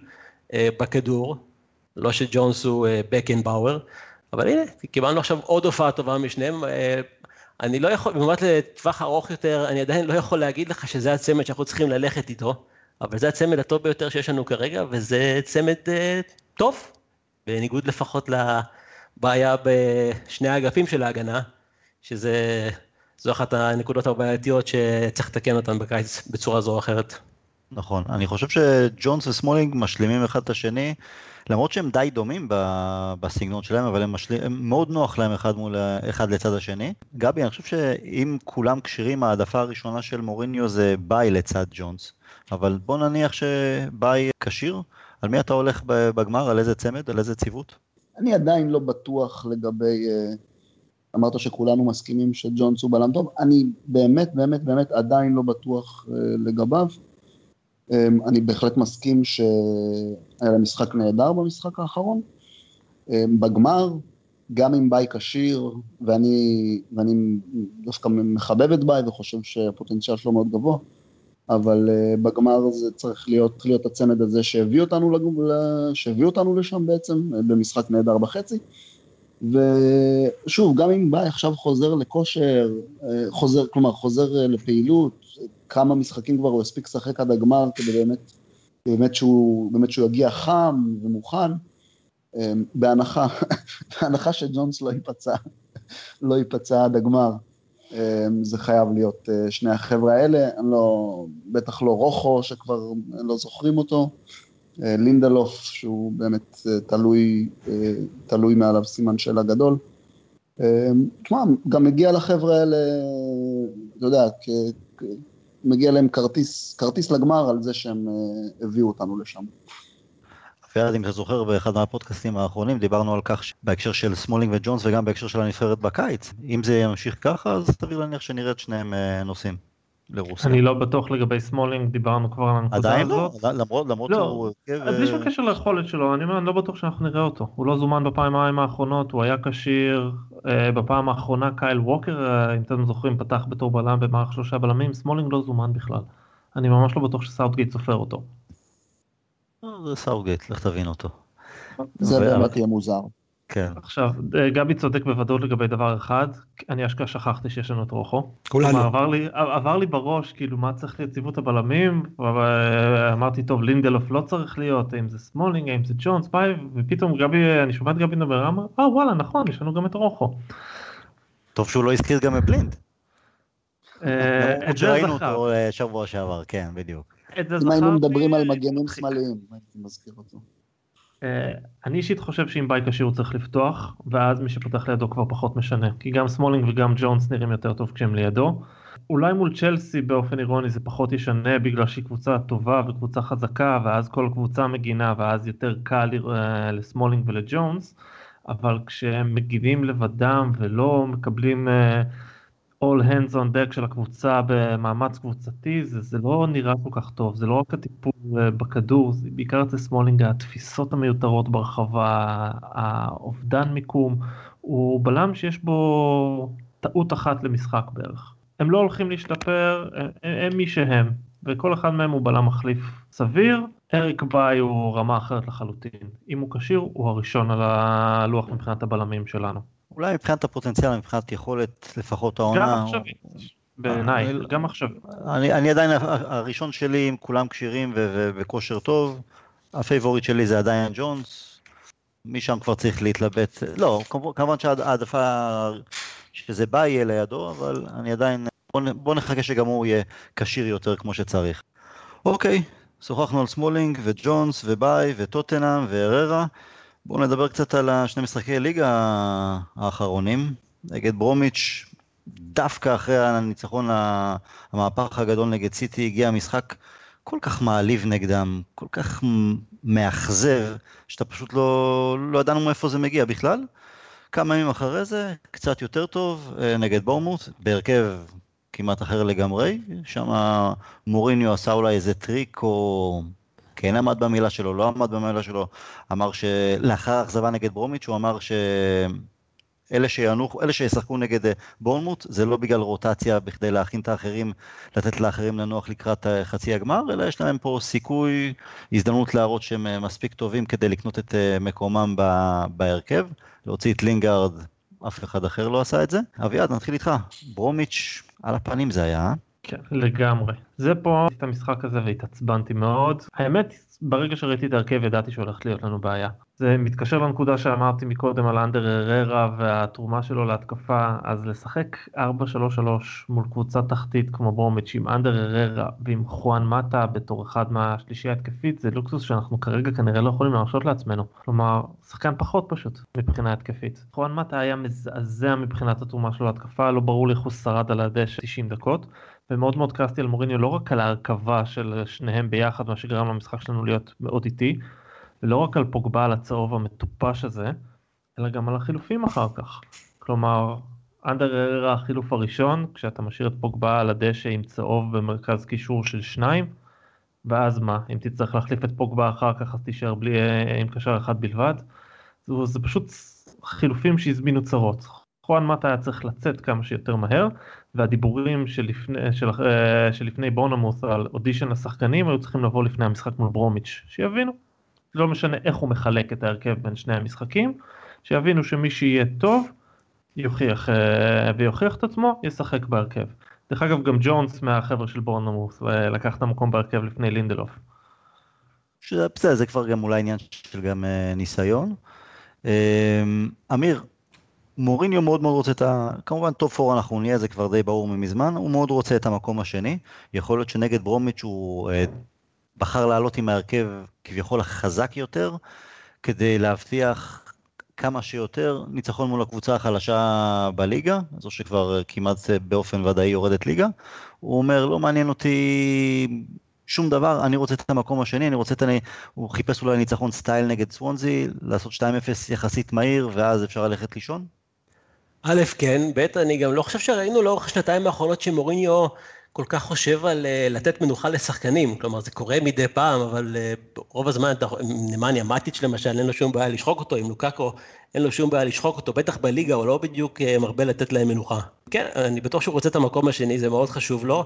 אה, בכדור. לא שג'ונס הוא בקנבאואר, אבל הנה, קיבלנו עכשיו עוד הופעה טובה משניהם. אה, אני לא יכול, במובן לטווח ארוך יותר, אני עדיין לא יכול להגיד לך שזה הצמד שאנחנו צריכים ללכת איתו, אבל זה הצמד הטוב ביותר שיש לנו כרגע, וזה צמד טוב, בניגוד לפחות ל... בעיה בשני האגפים של ההגנה, שזה, זו אחת הנקודות הבעייתיות שצריך לתקן אותן בקיץ בצורה זו או אחרת. נכון, אני חושב שג'ונס וסמולינג משלימים אחד את השני, למרות שהם די דומים בסגנון שלהם, אבל הם, משלים, הם מאוד נוח להם אחד מול אחד לצד השני. גבי, אני חושב שאם כולם כשירים, העדפה הראשונה של מוריניו זה ביי לצד ג'ונס, אבל בוא נניח שביי כשיר, על מי אתה הולך בגמר, על איזה צמד, על איזה ציוות? אני עדיין לא בטוח לגבי, אה, אמרת שכולנו מסכימים שג'ונס הוא בלם טוב, אני באמת באמת באמת עדיין לא בטוח אה, לגביו. אמ, אני בהחלט מסכים שהיה להם משחק נהדר במשחק האחרון. אמ, בגמר, גם עם ביי כשיר, ואני, ואני דווקא מחבב את ביי וחושב שהפוטנציאל שלו מאוד גבוה, אבל אה, בגמר זה צריך להיות, להיות הצמד הזה שהביא אותנו, לג... שהביא אותנו לשם בעצם, אה, במשחק נהדר בחצי. ושוב, גם אם ביי עכשיו חוזר לכושר, אה, חוזר, כלומר חוזר לפעילות, כמה משחקים כבר הוא הספיק לשחק עד הגמר כדי באמת, באמת שהוא, באמת שהוא יגיע חם ומוכן, בהנחה, בהנחה שג'ונס לא ייפצע, לא ייפצע עד הגמר. אמ, זה חייב להיות אה, שני החבר'ה האלה, אני לא, בטח לא רוחו שכבר לא זוכרים אותו, אה, לינדלוף שהוא באמת אה, תלוי, תלוי מעליו סימן שאלה גדול. אמ, תשמע, גם מגיע לחבר'ה האלה, אתה יודע, מגיע להם כרטיס, כרטיס לגמר על זה שהם הביאו אותנו לשם. וירד, אם אתה זוכר, באחד מהפודקאסטים האחרונים דיברנו על כך בהקשר של סמולינג וג'ונס וגם בהקשר של הנבחרת בקיץ. אם זה ימשיך ככה, אז סביר להניח שנראה את שניהם אה, נוסעים לרוסיה. אני לא בטוח לגבי סמולינג, דיברנו כבר על הנקודה הזאת. עדיין לא, למרות, למרות לא, שהוא... אז בלי שום קשר ליכולת שלו, אני אומר, אני לא בטוח שאנחנו נראה אותו. הוא לא זומן בפעמיים האחרונות, הוא היה כשיר. אה, בפעם האחרונה קייל ווקר, אה, אם אתם זוכרים, פתח בתור בלם במערך שלושה בלמים, סמולינג לא זומן בכלל. אני ממש לא בטוח שסאוטגייט סופר אותו. זה סאות'גייט, לך תבין אותו. זה באמת יהיה מוזר. כן. עכשיו, גבי צודק בוודאות לגבי דבר אחד, אני אשכרה שכחתי שיש לנו את רוחו. כולנו. עבר לי, עבר לי בראש, כאילו, מה צריך ליציבות הבלמים, אמרתי, טוב, לינדלוף לא צריך להיות, האם זה סמולינג, האם זה ג'ונס, ביי, ופתאום גבי, אני שומע את גבי מדבר, אמר, אה, וואלה, נכון, יש לנו גם את רוחו. טוב שהוא לא הזכיר גם את בלינד. אה, את זה ראינו אותו אה, שבוע שעבר, כן, בדיוק. אם היינו מדברים על מגנים שמאליים, הייתי מזכיר אותו. אה, אני אישית חושב שאם ביי כשיר הוא צריך לפתוח, ואז מי שפותח לידו כבר פחות משנה, כי גם סמולינג וגם ג'ונס נראים יותר טוב כשהם לידו. אולי מול צ'לסי באופן אירוני זה פחות ישנה בגלל שהיא קבוצה טובה וקבוצה חזקה ואז כל קבוצה מגינה ואז יותר קל אה, לסמולינג ולג'ונס אבל כשהם מגינים לבדם ולא מקבלים אה, all hands on deck של הקבוצה במאמץ קבוצתי זה, זה לא נראה כל כך טוב זה לא רק הטיפול אה, בכדור זה בעיקר אצל סמולינג התפיסות המיותרות ברחבה האובדן מיקום הוא בלם שיש בו טעות אחת למשחק בערך. הם לא הולכים להשתפר, הם, הם מי שהם, וכל אחד מהם הוא בלם מחליף סביר. אריק ביי הוא רמה אחרת לחלוטין. אם הוא כשיר, הוא הראשון על הלוח מבחינת הבלמים שלנו. אולי מבחינת הפוטנציאל, מבחינת יכולת לפחות העונה. גם עכשווית, בעיניי, גם עכשיו. אני, אני עדיין הראשון שלי עם כולם כשירים וכושר טוב. הפייבוריט שלי זה עדיין ג'ונס. משם כבר צריך להתלבט. לא, כמובן שהעדפה שביי יהיה לידו, אבל אני עדיין, בוא, בוא נחכה שגם הוא יהיה כשיר יותר כמו שצריך. אוקיי, שוחחנו על סמולינג וג'ונס וביי וטוטנאם והררה. בואו נדבר קצת על השני משחקי ליגה האחרונים. נגד ברומיץ', דווקא אחרי הניצחון, המהפך הגדול נגד סיטי, הגיע משחק כל כך מעליב נגדם, כל כך מאכזב, שאתה פשוט לא, לא ידענו מאיפה זה מגיע בכלל. כמה ימים אחרי זה, קצת יותר טוב, אה, נגד בורנמות', בהרכב כמעט אחר לגמרי, שם מוריניו עשה אולי איזה טריק או כן עמד במילה שלו, לא עמד במילה שלו, אמר שלאחר האכזבה נגד ברומיץ' הוא אמר שאלה שינוחו, אלה שישחקו נגד אה, בורנמות' זה לא בגלל רוטציה בכדי להכין את האחרים, לתת לאחרים לנוח לקראת אה, חצי הגמר, אלא יש להם פה סיכוי, הזדמנות להראות שהם מספיק טובים כדי לקנות את מקומם בהרכב. להוציא את לינגארד, אף אחד אחר לא עשה את זה. אביעד, נתחיל איתך. ברומיץ', על הפנים זה היה. כן, לגמרי. זה פה את המשחק הזה והתעצבנתי מאוד. האמת, ברגע שראיתי את ההרכב ידעתי שהולכת להיות לנו בעיה. זה מתקשר לנקודה שאמרתי מקודם על אנדר הררה והתרומה שלו להתקפה, אז לשחק 4-3-3 מול קבוצה תחתית כמו ברומיץ' עם אנדר הררה ועם חואן מטה בתור אחד מהשלישייה התקפית, זה לוקסוס שאנחנו כרגע כנראה לא יכולים להרשות לעצמנו. כלומר, שחקן פחות פשוט מבחינה התקפית. חואן מטה היה מזעזע מבחינת התרומה שלו להתקפה, לא ברור לי איך הוא שרד על הדשא 90 דקות. ומאוד מאוד כעסתי על מוריניו לא רק על ההרכבה של שניהם ביחד, מה שגרם למשחק שלנו להיות מאוד איטי, ולא רק על פוגבה על הצהוב המטופש הזה, אלא גם על החילופים אחר כך. כלומר, אנדר אררה החילוף הראשון, כשאתה משאיר את פוגבה על הדשא עם צהוב במרכז קישור של שניים, ואז מה, אם תצטרך להחליף את פוגבה אחר כך אז תישאר בלי, אה, עם קשר אחד בלבד. זה, זה פשוט חילופים שהזמינו צרות. חואן מטה היה צריך לצאת כמה שיותר מהר, והדיבורים שלפני, של, אה, שלפני בונמוס על אודישן לשחקנים היו צריכים לבוא לפני המשחק מול ברומיץ', שיבינו. לא משנה איך הוא מחלק את ההרכב בין שני המשחקים, שיבינו שמי שיהיה טוב יוכיח אה, ויוכיח את עצמו, ישחק בהרכב. דרך אגב גם ג'ונס מהחבר'ה של בורנמות' אה, לקח את המקום בהרכב לפני לינדלוף. בסדר, זה כבר גם אולי עניין של גם ניסיון. אמיר, מוריניו מאוד מאוד רוצה את ה... כמובן top four אנחנו נהיה, זה כבר די ברור ממזמן, הוא מאוד רוצה את המקום השני. יכול להיות שנגד ברומיץ' הוא אה, בחר לעלות עם ההרכב כביכול החזק יותר, כדי להבטיח כמה שיותר ניצחון מול הקבוצה החלשה בליגה, זו שכבר כמעט באופן ודאי יורדת ליגה. הוא אומר, לא מעניין אותי שום דבר, אני רוצה את המקום השני, אני רוצה את ה... הוא חיפש אולי ניצחון סטייל נגד סוונזי, לעשות 2-0 יחסית מהיר, ואז אפשר ללכת לישון? א', כן, ב', אני גם לא חושב שראינו לאורך השנתיים האחרונות שמוריניו כל כך חושב על uh, לתת מנוחה לשחקנים, כלומר זה קורה מדי פעם, אבל uh, רוב הזמן, נמניה מטיץ' למשל, אין לו שום בעיה לשחוק אותו, עם לוקאקו אין לו שום בעיה לשחוק אותו, בטח בליגה הוא לא בדיוק uh, מרבה לתת להם מנוחה. כן, אני בטוח שהוא רוצה את המקום השני, זה מאוד חשוב לו.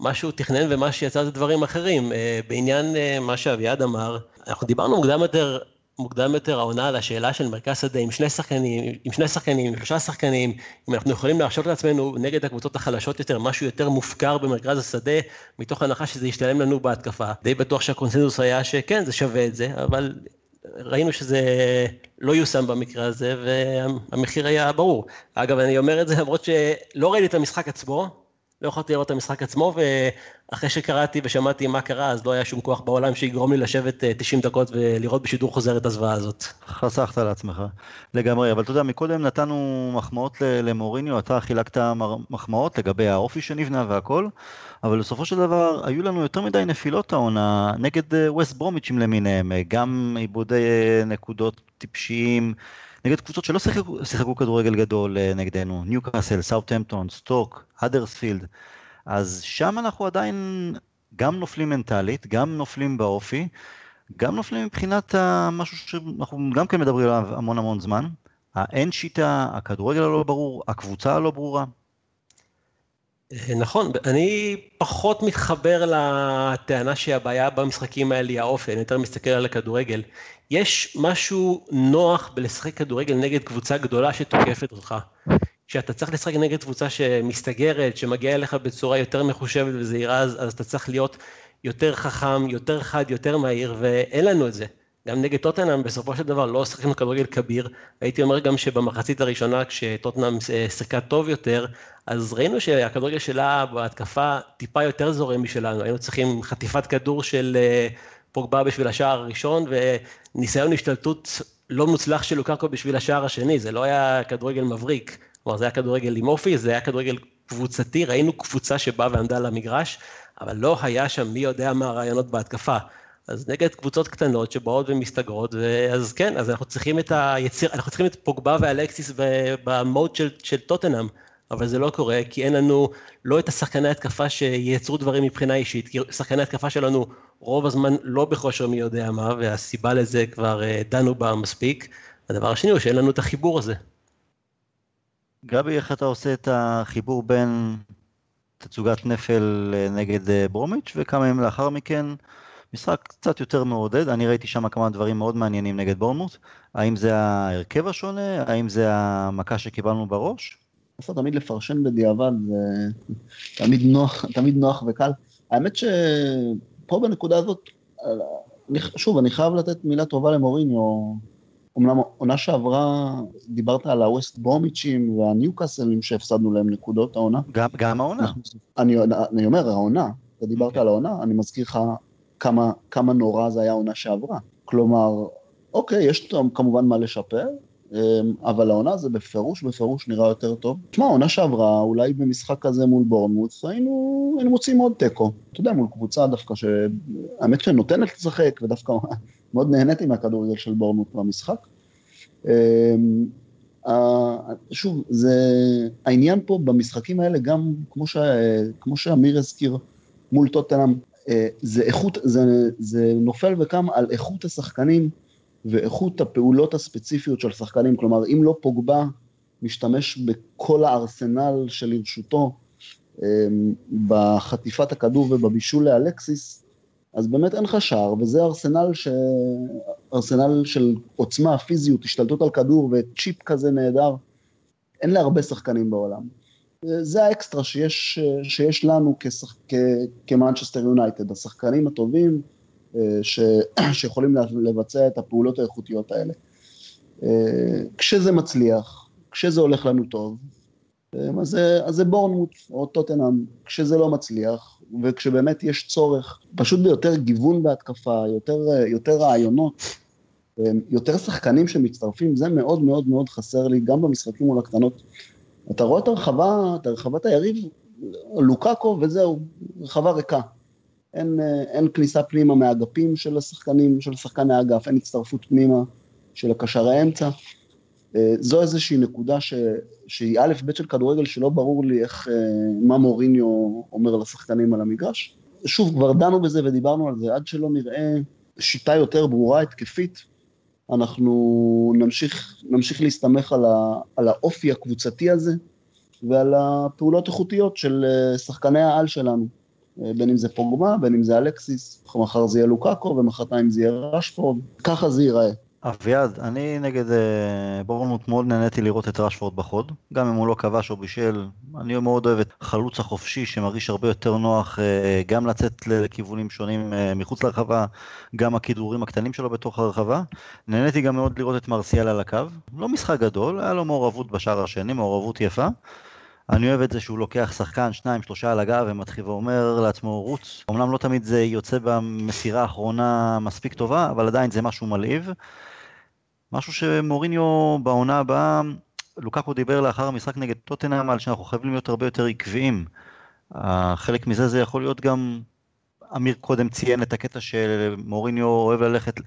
מה שהוא תכנן ומה שיצא זה דברים אחרים. בעניין מה שאביעד אמר, אנחנו דיברנו מוקדם יותר מוקדם יותר העונה על השאלה של מרכז שדה עם שני שחקנים, עם שני שחקנים, עם שלושה שחקנים, אם אנחנו יכולים להרשות לעצמנו נגד הקבוצות החלשות יותר, משהו יותר מופקר במרכז השדה, מתוך הנחה שזה ישתלם לנו בהתקפה. די בטוח שהקונסנזוס היה שכן, זה שווה את זה, אבל ראינו שזה לא יושם במקרה הזה, והמחיר היה ברור. אגב, אני אומר את זה למרות שלא ראיתי את המשחק עצמו, לא יכולתי לראות את המשחק עצמו, ואחרי שקראתי ושמעתי מה קרה, אז לא היה שום כוח בעולם שיגרום לי לשבת 90 אה, דקות ולראות בשידור חוזר את הזוועה הזאת. חסכת לעצמך, לגמרי, אבל אתה יודע, מקודם נתנו מחמאות למוריניו, אתה חילקת מחמאות לגבי האופי שנבנה והכל, אבל בסופו של דבר היו לנו יותר מדי נפילות העונה נגד ווסט אה, ברומיצ'ים למיניהם, אה, גם עיבודי נקודות טיפשיים. נגד קבוצות שלא שיחקו, שיחקו כדורגל גדול אה, נגדנו, ניוקאסל, סאוטהמפטון, סטוק, האדרספילד, אז שם אנחנו עדיין גם נופלים מנטלית, גם נופלים באופי, גם נופלים מבחינת משהו שאנחנו גם כן מדברים עליו המון המון זמן, האין שיטה, הכדורגל הלא ברור, הקבוצה הלא ברורה. אה, נכון, אני פחות מתחבר לטענה שהבעיה במשחקים האלה היא האופי, אני יותר מסתכל על הכדורגל. יש משהו נוח בלשחק כדורגל נגד קבוצה גדולה שתוקפת אותך. כשאתה צריך לשחק נגד קבוצה שמסתגרת, שמגיעה אליך בצורה יותר מחושבת וזהירה, אז, אז אתה צריך להיות יותר חכם, יותר חד, יותר מהיר, ואין לנו את זה. גם נגד טוטנאם בסופו של דבר לא שחקנו כדורגל כביר, הייתי אומר גם שבמחצית הראשונה כשטוטנאם אה, שיחקה טוב יותר, אז ראינו שהכדורגל שלה בהתקפה טיפה יותר זורם משלנו, היינו צריכים חטיפת כדור של אה, פוגבה בשביל השער הראשון, וניסיון השתלטות לא מוצלח של לוקאקו בשביל השער השני, זה לא היה כדורגל מבריק, כלומר זה היה כדורגל עם אופי, זה היה כדורגל קבוצתי, ראינו קבוצה שבאה ועמדה למגרש, אבל לא היה שם מי יודע מה הרעיונות בהתקפה. אז נגד קבוצות קטנות שבאות ומסתגרות, אז כן, אז אנחנו צריכים את היציר, אנחנו צריכים את פוגבה ואלקסיס במוד של, של טוטנאם, אבל זה לא קורה, כי אין לנו לא את השחקני התקפה שייצרו דברים מבחינה אישית, כי שחקני התקפה שלנו רוב הזמן לא בכושר מי יודע מה, והסיבה לזה כבר אה, דנו בה מספיק. הדבר השני הוא שאין לנו את החיבור הזה. גבי, איך אתה עושה את החיבור בין תצוגת נפל אה, נגד אה, ברומיץ' וכמה ימים לאחר מכן משחק קצת יותר מעודד, אני ראיתי שם כמה דברים מאוד מעניינים נגד בורנמוט. האם זה ההרכב השונה? האם זה המכה שקיבלנו בראש? אפשר תמיד לפרשן בדיעבד, זה תמיד נוח, תמיד נוח וקל. האמת שפה בנקודה הזאת, שוב, אני חייב לתת מילה טובה למוריניו. אמנם עונה שעברה, דיברת על הווסט ברומיצ'ים והניוקאסלים שהפסדנו להם נקודות העונה. גם, גם העונה. אני, אני אומר, העונה, אתה דיברת okay. על העונה, אני מזכיר לך כמה, כמה נורא זה היה עונה שעברה. כלומר, אוקיי, יש כמובן מה לשפר, אבל העונה זה בפירוש, בפירוש נראה יותר טוב. תשמע, העונה שעברה, אולי במשחק כזה מול בורנמוץ, היינו, היינו מוצאים עוד תיקו. אתה יודע, מול קבוצה דווקא שהאמת שנותנת לשחק, ודווקא מאוד נהניתי מהכדורגל של בורנמוץ במשחק. אמ, שוב, זה, העניין פה במשחקים האלה, גם כמו, ש, כמו שאמיר הזכיר מול טוטנאם, אה, זה איכות, זה, זה נופל וקם על איכות השחקנים ואיכות הפעולות הספציפיות של שחקנים, כלומר אם לא פוגבה משתמש בכל הארסנל שלרשותו אה, בחטיפת הכדור ובבישול לאלקסיס, אז באמת אין לך שער, וזה ארסנל, ש... ארסנל של עוצמה, פיזיות, השתלטות על כדור וצ'יפ כזה נהדר, אין להרבה שחקנים בעולם. זה האקסטרה שיש, שיש לנו כמנצ'סטר יונייטד, השחקנים הטובים ש, שיכולים לבצע את הפעולות האיכותיות האלה. אה, כשזה מצליח, כשזה הולך לנו טוב, אה, אז זה, זה בורנמות' או טוטנאם, כשזה לא מצליח, וכשבאמת יש צורך, פשוט ביותר גיוון בהתקפה, יותר, יותר רעיונות, יותר שחקנים שמצטרפים, זה מאוד מאוד מאוד חסר לי, גם במשחקים מול הקטנות. אתה רואה את הרחבה, את הרחבת היריב, לוקאקו וזהו, רחבה ריקה. אין, אין כניסה פנימה מהאגפים של השחקנים, של שחקני האגף, אין הצטרפות פנימה של הקשר האמצע. אה, זו איזושהי נקודה ש, שהיא א' ב' של כדורגל שלא ברור לי איך, אה, מה מוריניו אומר לשחקנים על המגרש. שוב, כבר דנו בזה ודיברנו על זה, עד שלא נראה שיטה יותר ברורה, התקפית, אנחנו נמשיך, נמשיך להסתמך על, ה, על האופי הקבוצתי הזה ועל הפעולות איכותיות של אה, שחקני העל שלנו, אה, בין אם זה פוגמה, בין אם זה אלקסיס, מחר זה יהיה לוקאקו ומחרתיים זה יהיה רשפורד, ככה זה ייראה. אביעד, אני נגד אה, בורנמוט מאוד נהניתי לראות את רשפורד בחוד, גם אם הוא לא כבש או בישל, אני מאוד אוהב את חלוץ החופשי שמרגיש הרבה יותר נוח אה, גם לצאת לכיוונים שונים אה, מחוץ לרחבה, גם הכדרורים הקטנים שלו בתוך הרחבה. נהניתי גם מאוד לראות את מרסיאל על הקו, לא משחק גדול, היה לו מעורבות בשער השני, מעורבות יפה, אני אוהב את זה שהוא לוקח שחקן, שניים, שלושה על הגב ומתחיל ואומר לעצמו רוץ. אמנם לא תמיד זה יוצא במסירה האחרונה מספיק טובה, אבל עדיין זה משהו מלהיב. משהו שמוריניו בעונה הבאה, לוקקו דיבר לאחר המשחק נגד טוטנאם על שאנחנו חייבים להיות הרבה יותר עקביים. חלק מזה זה יכול להיות גם, אמיר קודם ציין את הקטע שמוריניו אוהב ללכת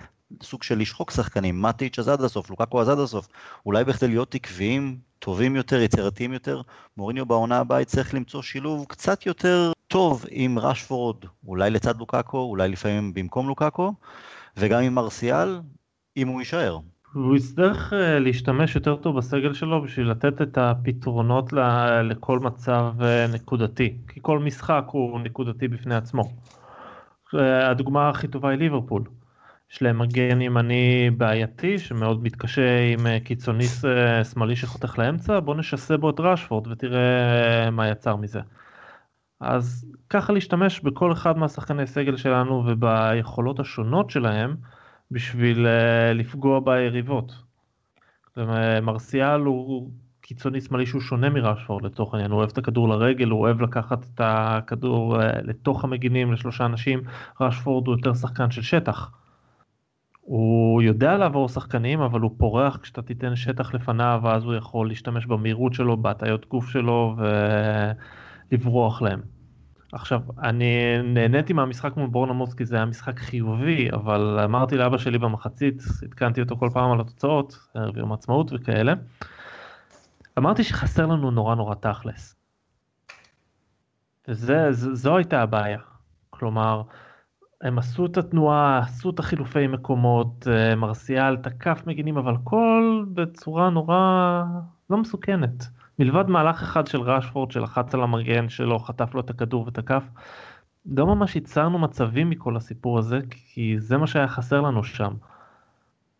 סוג של לשחוק שחקנים, מטיץ' אז עד הסוף, לוקקו אז עד הסוף. אולי בכדי להיות עקביים, טובים יותר, יצירתיים יותר, מוריניו בעונה הבאה יצטרך למצוא שילוב קצת יותר טוב עם רשפורד, אולי לצד לוקקו, אולי לפעמים במקום לוקקו, וגם עם מרסיאל, אם הוא יישאר. הוא יצטרך אה, להשתמש יותר טוב בסגל שלו בשביל לתת את הפתרונות לכל מצב אה, נקודתי, כי כל משחק הוא נקודתי בפני עצמו. אה, הדוגמה הכי טובה היא ליברפול. יש להם מגן ימני בעייתי שמאוד מתקשה עם קיצוני שמאלי שחותך לאמצע, בוא נשסה בו את רשפורד ותראה מה יצר מזה. אז ככה להשתמש בכל אחד מהשחקני סגל שלנו וביכולות השונות שלהם, בשביל לפגוע ביריבות. מרסיאל הוא קיצוני שמאלי שהוא שונה מרשפורד לצורך העניין, הוא אוהב את הכדור לרגל, הוא אוהב לקחת את הכדור לתוך המגינים לשלושה אנשים, רשפורד הוא יותר שחקן של שטח. הוא יודע לעבור שחקנים, אבל הוא פורח כשאתה תיתן שטח לפניו, ואז הוא יכול להשתמש במהירות שלו, בהטיות גוף שלו, ולברוח להם. עכשיו, אני נהניתי מהמשחק מול בורנמוס כי זה היה משחק חיובי, אבל אמרתי לאבא שלי במחצית, עדכנתי אותו כל פעם על התוצאות, יום עצמאות וכאלה. אמרתי שחסר לנו נורא נורא תכלס. וזו הייתה הבעיה. כלומר, הם עשו את התנועה, עשו את החילופי מקומות, אה, מרסיאל תקף מגינים, אבל הכל בצורה נורא לא מסוכנת. מלבד מהלך אחד של ראשפורד שלחץ על המגן שלו, חטף לו את הכדור ותקף, לא ממש ייצרנו מצבים מכל הסיפור הזה, כי זה מה שהיה חסר לנו שם.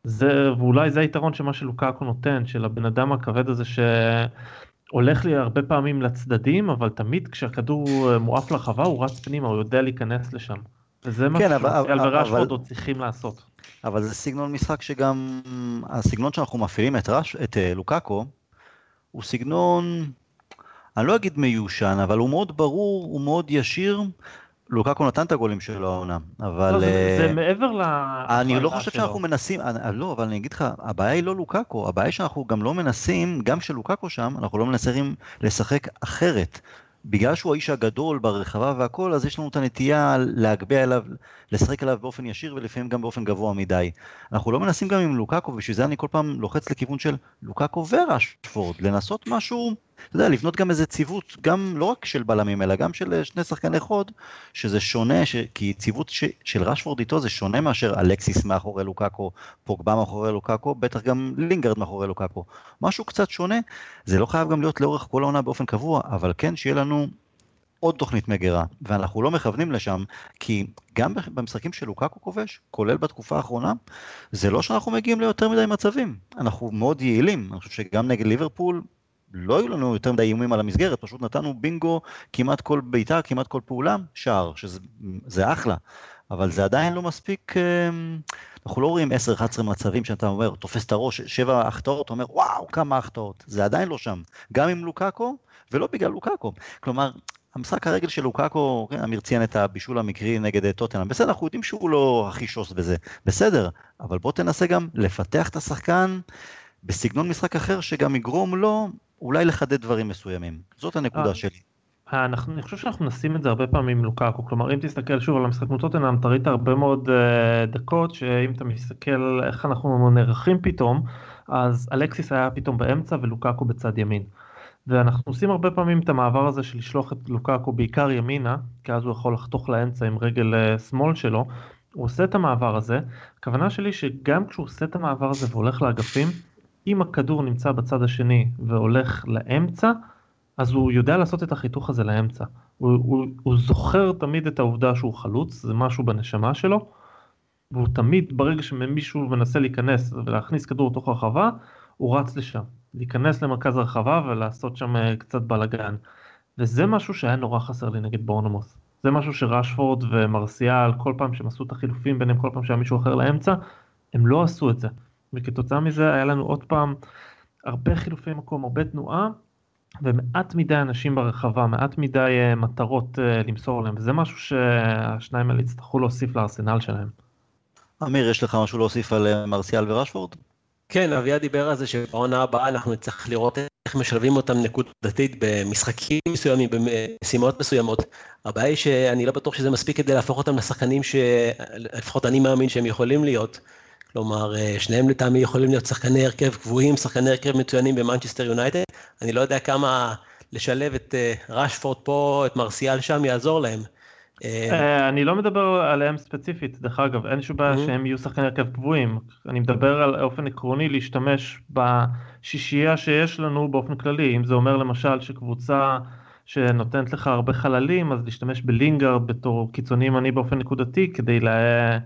זה, ואולי זה היתרון שמה שלוקקו נותן, של הבן אדם הכבד הזה שהולך לי הרבה פעמים לצדדים, אבל תמיד כשהכדור מועף לרחבה הוא רץ פנימה, הוא יודע להיכנס לשם. וזה מה כן, שמרסיאל וראשפורד עוד צריכים לעשות. אבל זה סגנון משחק שגם, הסגנון שאנחנו מפעילים את, רש, את uh, לוקקו, הוא סגנון, אני לא אגיד מיושן, אבל הוא מאוד ברור, הוא מאוד ישיר. לוקקו נתן את הגולים שלו העונה, אבל... לא, זה, זה אה, מעבר ל... אני לא חושב שלו. שאנחנו מנסים, אני, אה, לא, אבל אני אגיד לך, הבעיה היא לא לוקקו, הבעיה היא שאנחנו גם לא מנסים, גם כשלוקקו שם, אנחנו לא מנסים לשחק אחרת. בגלל שהוא האיש הגדול ברחבה והכל, אז יש לנו את הנטייה להגביה אליו, לשחק עליו באופן ישיר ולפעמים גם באופן גבוה מדי. אנחנו לא מנסים גם עם לוקאקו, ובשביל זה אני כל פעם לוחץ לכיוון של לוקאקו וראשפורד, לנסות משהו אתה יודע, לבנות גם איזה ציוות, גם לא רק של בלמים, אלא גם של אה, שני שחקני חוד, שזה שונה, ש... כי ציוות ש... של רשפורד איתו זה שונה מאשר אלקסיס מאחורי לוקאקו, פוגבה מאחורי לוקאקו, בטח גם לינגרד מאחורי לוקאקו. משהו קצת שונה, זה לא חייב גם להיות לאורך כל העונה באופן קבוע, אבל כן שיהיה לנו עוד תוכנית מגירה, ואנחנו לא מכוונים לשם, כי גם במשחקים של לוקאקו כובש, כולל בתקופה האחרונה, זה לא שאנחנו מגיעים ליותר מדי מצבים, אנחנו מאוד יעילים, אני חושב שגם נגד ליברפול, לא היו לנו יותר מדי איומים על המסגרת, פשוט נתנו בינגו כמעט כל בעיטה, כמעט כל פעולה, שער, שזה אחלה, אבל זה עדיין לא מספיק, אמ, אנחנו לא רואים 10-11 מצבים שאתה אומר, תופס את הראש, 7 החטאות, אומר וואו, כמה החטאות, זה עדיין לא שם, גם עם לוקאקו ולא בגלל לוקאקו, כלומר, המשחק הרגל של לוקאקו, כן, אמיר ציין את הבישול המקרי נגד טוטנאם, בסדר, אנחנו יודעים שהוא לא הכי שוס בזה, בסדר, אבל בוא תנסה גם לפתח את השחקן בסגנון משחק אחר שגם יגרום לו אולי לחדד דברים מסוימים. זאת הנקודה אה, שלי. אנחנו, אני חושב שאנחנו נשים את זה הרבה פעמים עם לוקאקו, כלומר אם תסתכל שוב על המשחק מול טוטנאם, אתה ראית הרבה מאוד uh, דקות שאם אתה מסתכל איך אנחנו נערכים פתאום, אז אלקסיס היה פתאום באמצע ולוקאקו בצד ימין. ואנחנו עושים הרבה פעמים את המעבר הזה של לשלוח את לוקאקו בעיקר ימינה, כי אז הוא יכול לחתוך לאמצע עם רגל uh, שמאל שלו, הוא עושה את המעבר הזה, הכוונה שלי שגם כשהוא עושה את המעבר הזה והולך לאגפים, אם הכדור נמצא בצד השני והולך לאמצע, אז הוא יודע לעשות את החיתוך הזה לאמצע. הוא, הוא, הוא זוכר תמיד את העובדה שהוא חלוץ, זה משהו בנשמה שלו, והוא תמיד, ברגע שמישהו מנסה להיכנס ולהכניס כדור לתוך הרחבה, הוא רץ לשם. להיכנס למרכז הרחבה ולעשות שם אה, קצת בלאגן. וזה משהו שהיה נורא חסר לי נגד בורנמוס. זה משהו שרשפורד ומרסיאל, כל פעם שהם עשו את החילופים ביניהם, כל פעם שהיה מישהו אחר לאמצע, הם לא עשו את זה. וכתוצאה מזה היה לנו עוד פעם הרבה חילופי מקום, הרבה תנועה, ומעט מדי אנשים ברחבה, מעט מדי אה, מטרות אה, למסור להם, וזה משהו שהשניים האלה יצטרכו להוסיף לארסנל שלהם. אמיר, יש לך משהו להוסיף על אה, מרסיאל ורשפורד? כן, אביה דיבר על זה שבעונה הבאה אנחנו נצטרך לראות איך משלבים אותם נקודתית במשחקים מסוימים, במשימות מסוימות. הבעיה היא שאני לא בטוח שזה מספיק כדי להפוך אותם לשחקנים שלפחות אני מאמין שהם יכולים להיות. כלומר, שניהם לטעמי יכולים להיות שחקני הרכב קבועים, שחקני הרכב מצוינים במנצ'סטר יונייטד. אני לא יודע כמה לשלב את רשפורד פה, את מרסיאל שם, יעזור להם. אה, אה, אני לא מדבר עליהם ספציפית, דרך אגב, אין שום בעיה שהם יהיו שחקני הרכב קבועים. אני מדבר על אופן עקרוני להשתמש בשישייה שיש לנו באופן כללי. אם זה אומר למשל שקבוצה שנותנת לך הרבה חללים, אז להשתמש בלינגארד בתור קיצוני ימני באופן נקודתי, כדי לה...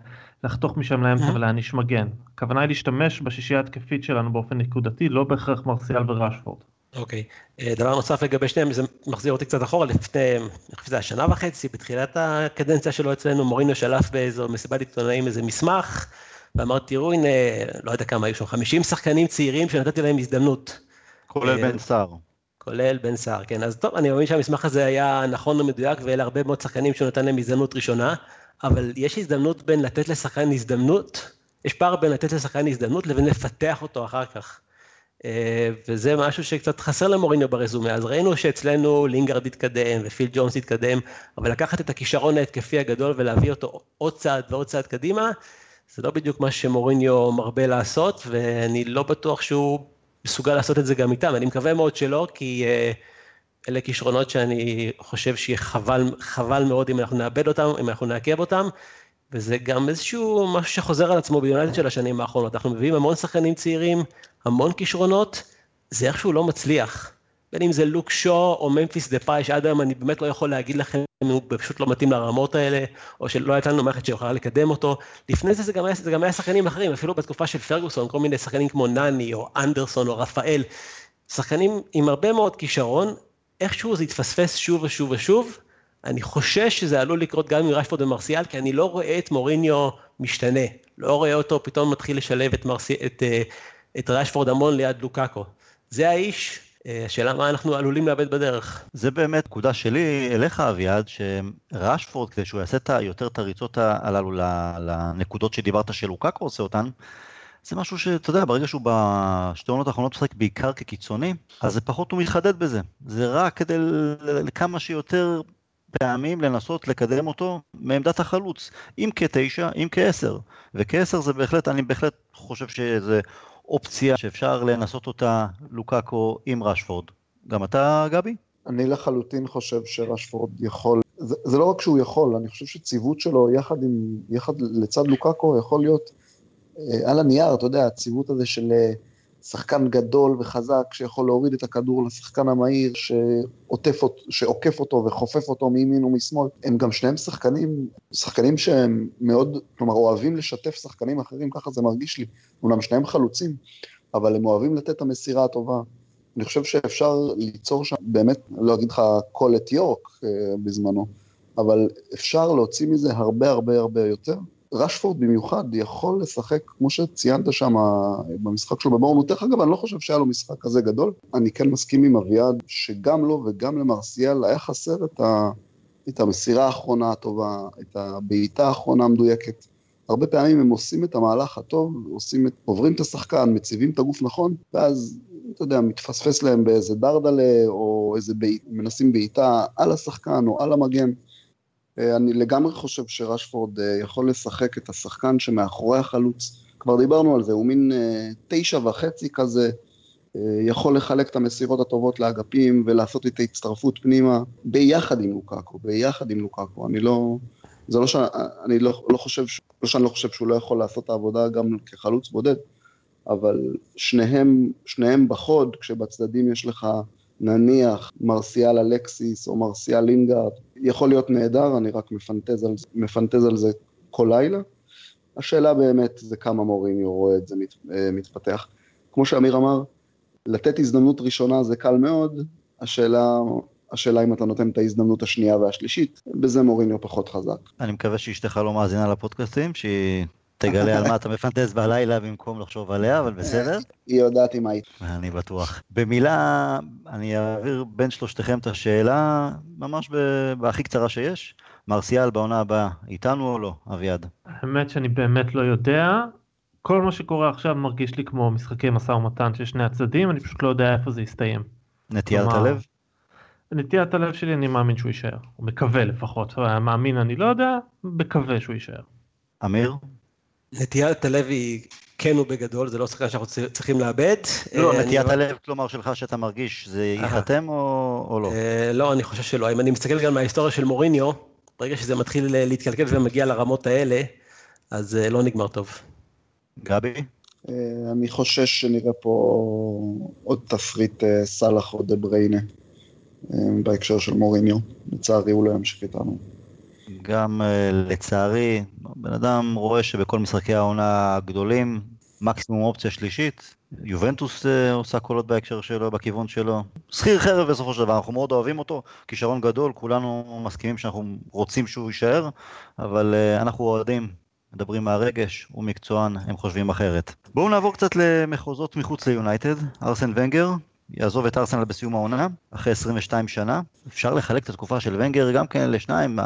לחתוך משם לאמצע ולהעניש מגן. הכוונה היא להשתמש בשישייה התקפית שלנו באופן נקודתי, לא בהכרח מרסיאל וראשפורד. אוקיי. אה, דבר נוסף לגבי שניהם, זה מחזיר אותי קצת אחורה, לפני, אני חושב שזה היה שנה וחצי, בתחילת הקדנציה שלו אצלנו, מורינו שלף באיזו מסיבת עיתונאים איזה מסמך, ואמר, תראו, הנה, לא יודע כמה היו שם, 50 שחקנים צעירים שנתתי להם הזדמנות. כולל בן סער. כולל בן סער, כן. אז טוב, אני מאמין שהמסמך הזה היה נכון ומדויק, ואלה הרבה מאוד שחקנים שהוא נתן להם הזדמנות ראשונה, אבל יש הזדמנות בין לתת לשחקן הזדמנות, יש פער בין לתת לשחקן הזדמנות לבין לפתח אותו אחר כך. אה, וזה משהו שקצת חסר למוריניו ברזומה, אז ראינו שאצלנו לינגרד התקדם ופיל ג'ונס התקדם, אבל לקחת את הכישרון ההתקפי הגדול ולהביא אותו עוד צעד ועוד צעד קדימה, זה לא בדיוק מה שמוריניו מרבה לעשות, ואני לא בטוח שהוא מסוגל לעשות את זה גם איתם, אני מקווה מאוד שלא, כי אה, אלה כישרונות שאני חושב שיהיה חבל, חבל מאוד אם אנחנו נאבד אותם, אם אנחנו נעכב אותם, וזה גם איזשהו משהו שחוזר על עצמו ביונייטד של השנים האחרונות, אנחנו מביאים המון שחקנים צעירים, המון כישרונות, זה איכשהו לא מצליח. בין אם זה לוק שו או ממפיס דה פאי, שעד היום אני באמת לא יכול להגיד לכם אם הוא פשוט לא מתאים לרמות האלה, או שלא הייתה לנו מערכת שיכולה לקדם אותו. לפני זה זה גם, היה, זה גם היה שחקנים אחרים, אפילו בתקופה של פרגוסון, כל מיני שחקנים כמו נני או אנדרסון או רפאל, שחקנים עם הרבה מאוד כישרון, איכשהו זה התפספס שוב ושוב ושוב. אני חושש שזה עלול לקרות גם עם רשפורד ומרסיאל, כי אני לא רואה את מוריניו משתנה. לא רואה אותו פתאום מתחיל לשלב את, מרסי, את, אה, את רשפורד המון ליד לוקאקו. זה האיש, אה, השאלה מה אנחנו עלולים לאבד בדרך. זה באמת נקודה שלי אליך אביעד, שרשפורד כדי שהוא יעשה יותר את הריצות הללו לנקודות שדיברת שלוקאקו עושה אותן, זה משהו שאתה יודע, ברגע שהוא בשתי עונות האחרונות משחק בעיקר כקיצוני, אז זה פחות הוא מתחדד בזה. זה רק כדי לכמה שיותר פעמים לנסות לקדם אותו מעמדת החלוץ, אם כתשע, אם כעשר. וכעשר זה בהחלט, אני בהחלט חושב שזה אופציה שאפשר לנסות אותה לוקאקו עם רשפורד. גם אתה, גבי? אני לחלוטין חושב שרשפורד יכול, זה, זה לא רק שהוא יכול, אני חושב שציוות שלו יחד, עם, יחד לצד לוקאקו יכול להיות על הנייר, אתה יודע, הציוות הזה של אה, שחקן גדול וחזק שיכול להוריד את הכדור לשחקן המהיר שעוטף, שעוקף אותו וחופף אותו מימין ומשמאל. הם גם שניהם שחקנים, שחקנים שהם מאוד, כלומר אוהבים לשתף שחקנים אחרים, ככה זה מרגיש לי. אומנם שניהם חלוצים, אבל הם אוהבים לתת את המסירה הטובה. אני חושב שאפשר ליצור שם, באמת, לא אגיד לך כל את יורק אה, בזמנו, אבל אפשר להוציא מזה הרבה הרבה הרבה יותר. רשפורד במיוחד יכול לשחק, כמו שציינת שם במשחק שלו בבורנות, דרך אגב, אני לא חושב שהיה לו משחק כזה גדול. אני כן מסכים עם אביעד, שגם לו וגם למרסיאל היה חסר את, ה, את המסירה האחרונה הטובה, את הבעיטה האחרונה המדויקת. הרבה פעמים הם עושים את המהלך הטוב, עושים את, עוברים את השחקן, מציבים את הגוף נכון, ואז, אתה יודע, מתפספס להם באיזה דרדלה, או איזה בעיט, מנסים בעיטה על השחקן או על המגן. אה, אני לגמרי חושב שרשפורד אה, יכול לשחק את השחקן שמאחורי החלוץ. כבר דיברנו על זה, הוא מין אה, תשע וחצי כזה, יכול לחלק את המסירות הטובות לאגפים ולעשות את ההצטרפות פנימה ביחד עם לוקאקו, ביחד עם לוקאקו. אני לא, זה לא שאני לא, לא חושב, לא שאני לא חושב שהוא לא יכול לעשות את העבודה גם כחלוץ בודד, אבל שניהם, שניהם בחוד, כשבצדדים יש לך נניח מרסיאל אלקסיס או מרסיאל לינגארד, יכול להיות נהדר, אני רק מפנטז על, מפנטז על זה כל לילה. השאלה באמת זה כמה מורים רואה את זה מת, אה, מתפתח. כמו שאמיר אמר, לתת הזדמנות ראשונה זה קל מאוד, השאלה, השאלה אם אתה נותן את ההזדמנות השנייה והשלישית, בזה מוריניו פחות חזק. אני מקווה שאשתך לא מאזינה לפודקאסטים, שהיא תגלה על מה אתה מפנטז בלילה במקום לחשוב עליה, אבל בסדר. היא יודעת עם מה היא. אני בטוח. במילה, אני אעביר בין שלושתכם את השאלה, ממש בהכי קצרה שיש. מרסיאל בעונה הבאה, איתנו או לא, אביעד? האמת שאני באמת לא יודע. כל מה שקורה עכשיו מרגיש לי כמו משחקי משא ומתן של שני הצדדים, אני פשוט לא יודע איפה זה יסתיים. נטיית כלומר, הלב? נטיית הלב שלי אני מאמין שהוא יישאר, או מקווה לפחות, מאמין אני לא יודע, מקווה שהוא יישאר. אמיר? נטיית הלב היא כן ובגדול, זה לא שחקן שאנחנו צריכים לאבד. לא, אה, נטיית הלב, כלומר שלך שאתה מרגיש, זה ייחתם או לא? אה, לא, אני חושב שלא. אם אני מסתכל גם מההיסטוריה של מוריניו, ברגע שזה מתחיל להתקלקל ומגיע לרמות האלה, אז אה, לא נגמר טוב. גבי? אני חושש שנראה פה עוד תפריט סאלח או דה בריינה בהקשר של מוריניו. לצערי הוא לא ימשיך איתנו. גם uh, לצערי, בן אדם רואה שבכל משחקי העונה הגדולים, מקסימום אופציה שלישית, יובנטוס uh, עושה קולות בהקשר שלו, בכיוון שלו. שכיר חרב בסופו של דבר, אנחנו מאוד אוהבים אותו, כישרון גדול, כולנו מסכימים שאנחנו רוצים שהוא יישאר, אבל uh, אנחנו אוהדים, מדברים מהרגש, הוא מקצוען, הם חושבים אחרת. בואו נעבור קצת למחוזות מחוץ ליונייטד, ארסן ונגר, יעזוב את ארסנל בסיום העונה, אחרי 22 שנה. אפשר לחלק את התקופה של ונגר גם כן לשניים,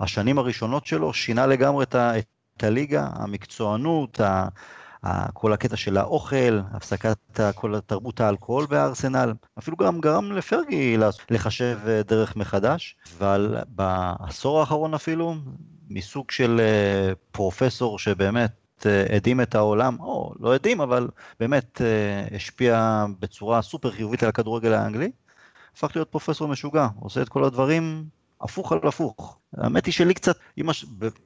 השנים הראשונות שלו שינה לגמרי את, ה, את הליגה, המקצוענות, ה, ה, כל הקטע של האוכל, הפסקת כל תרבות האלכוהול בארסנל, אפילו גם גרם לפרגי לחשב אה, דרך מחדש, אבל בעשור האחרון אפילו, מסוג של אה, פרופסור שבאמת הדהים את העולם, או לא הדהים, אבל באמת אה, השפיע בצורה סופר חיובית על הכדורגל האנגלי, הפך להיות פרופסור משוגע, עושה את כל הדברים הפוך על הפוך. האמת היא שלי קצת, ש...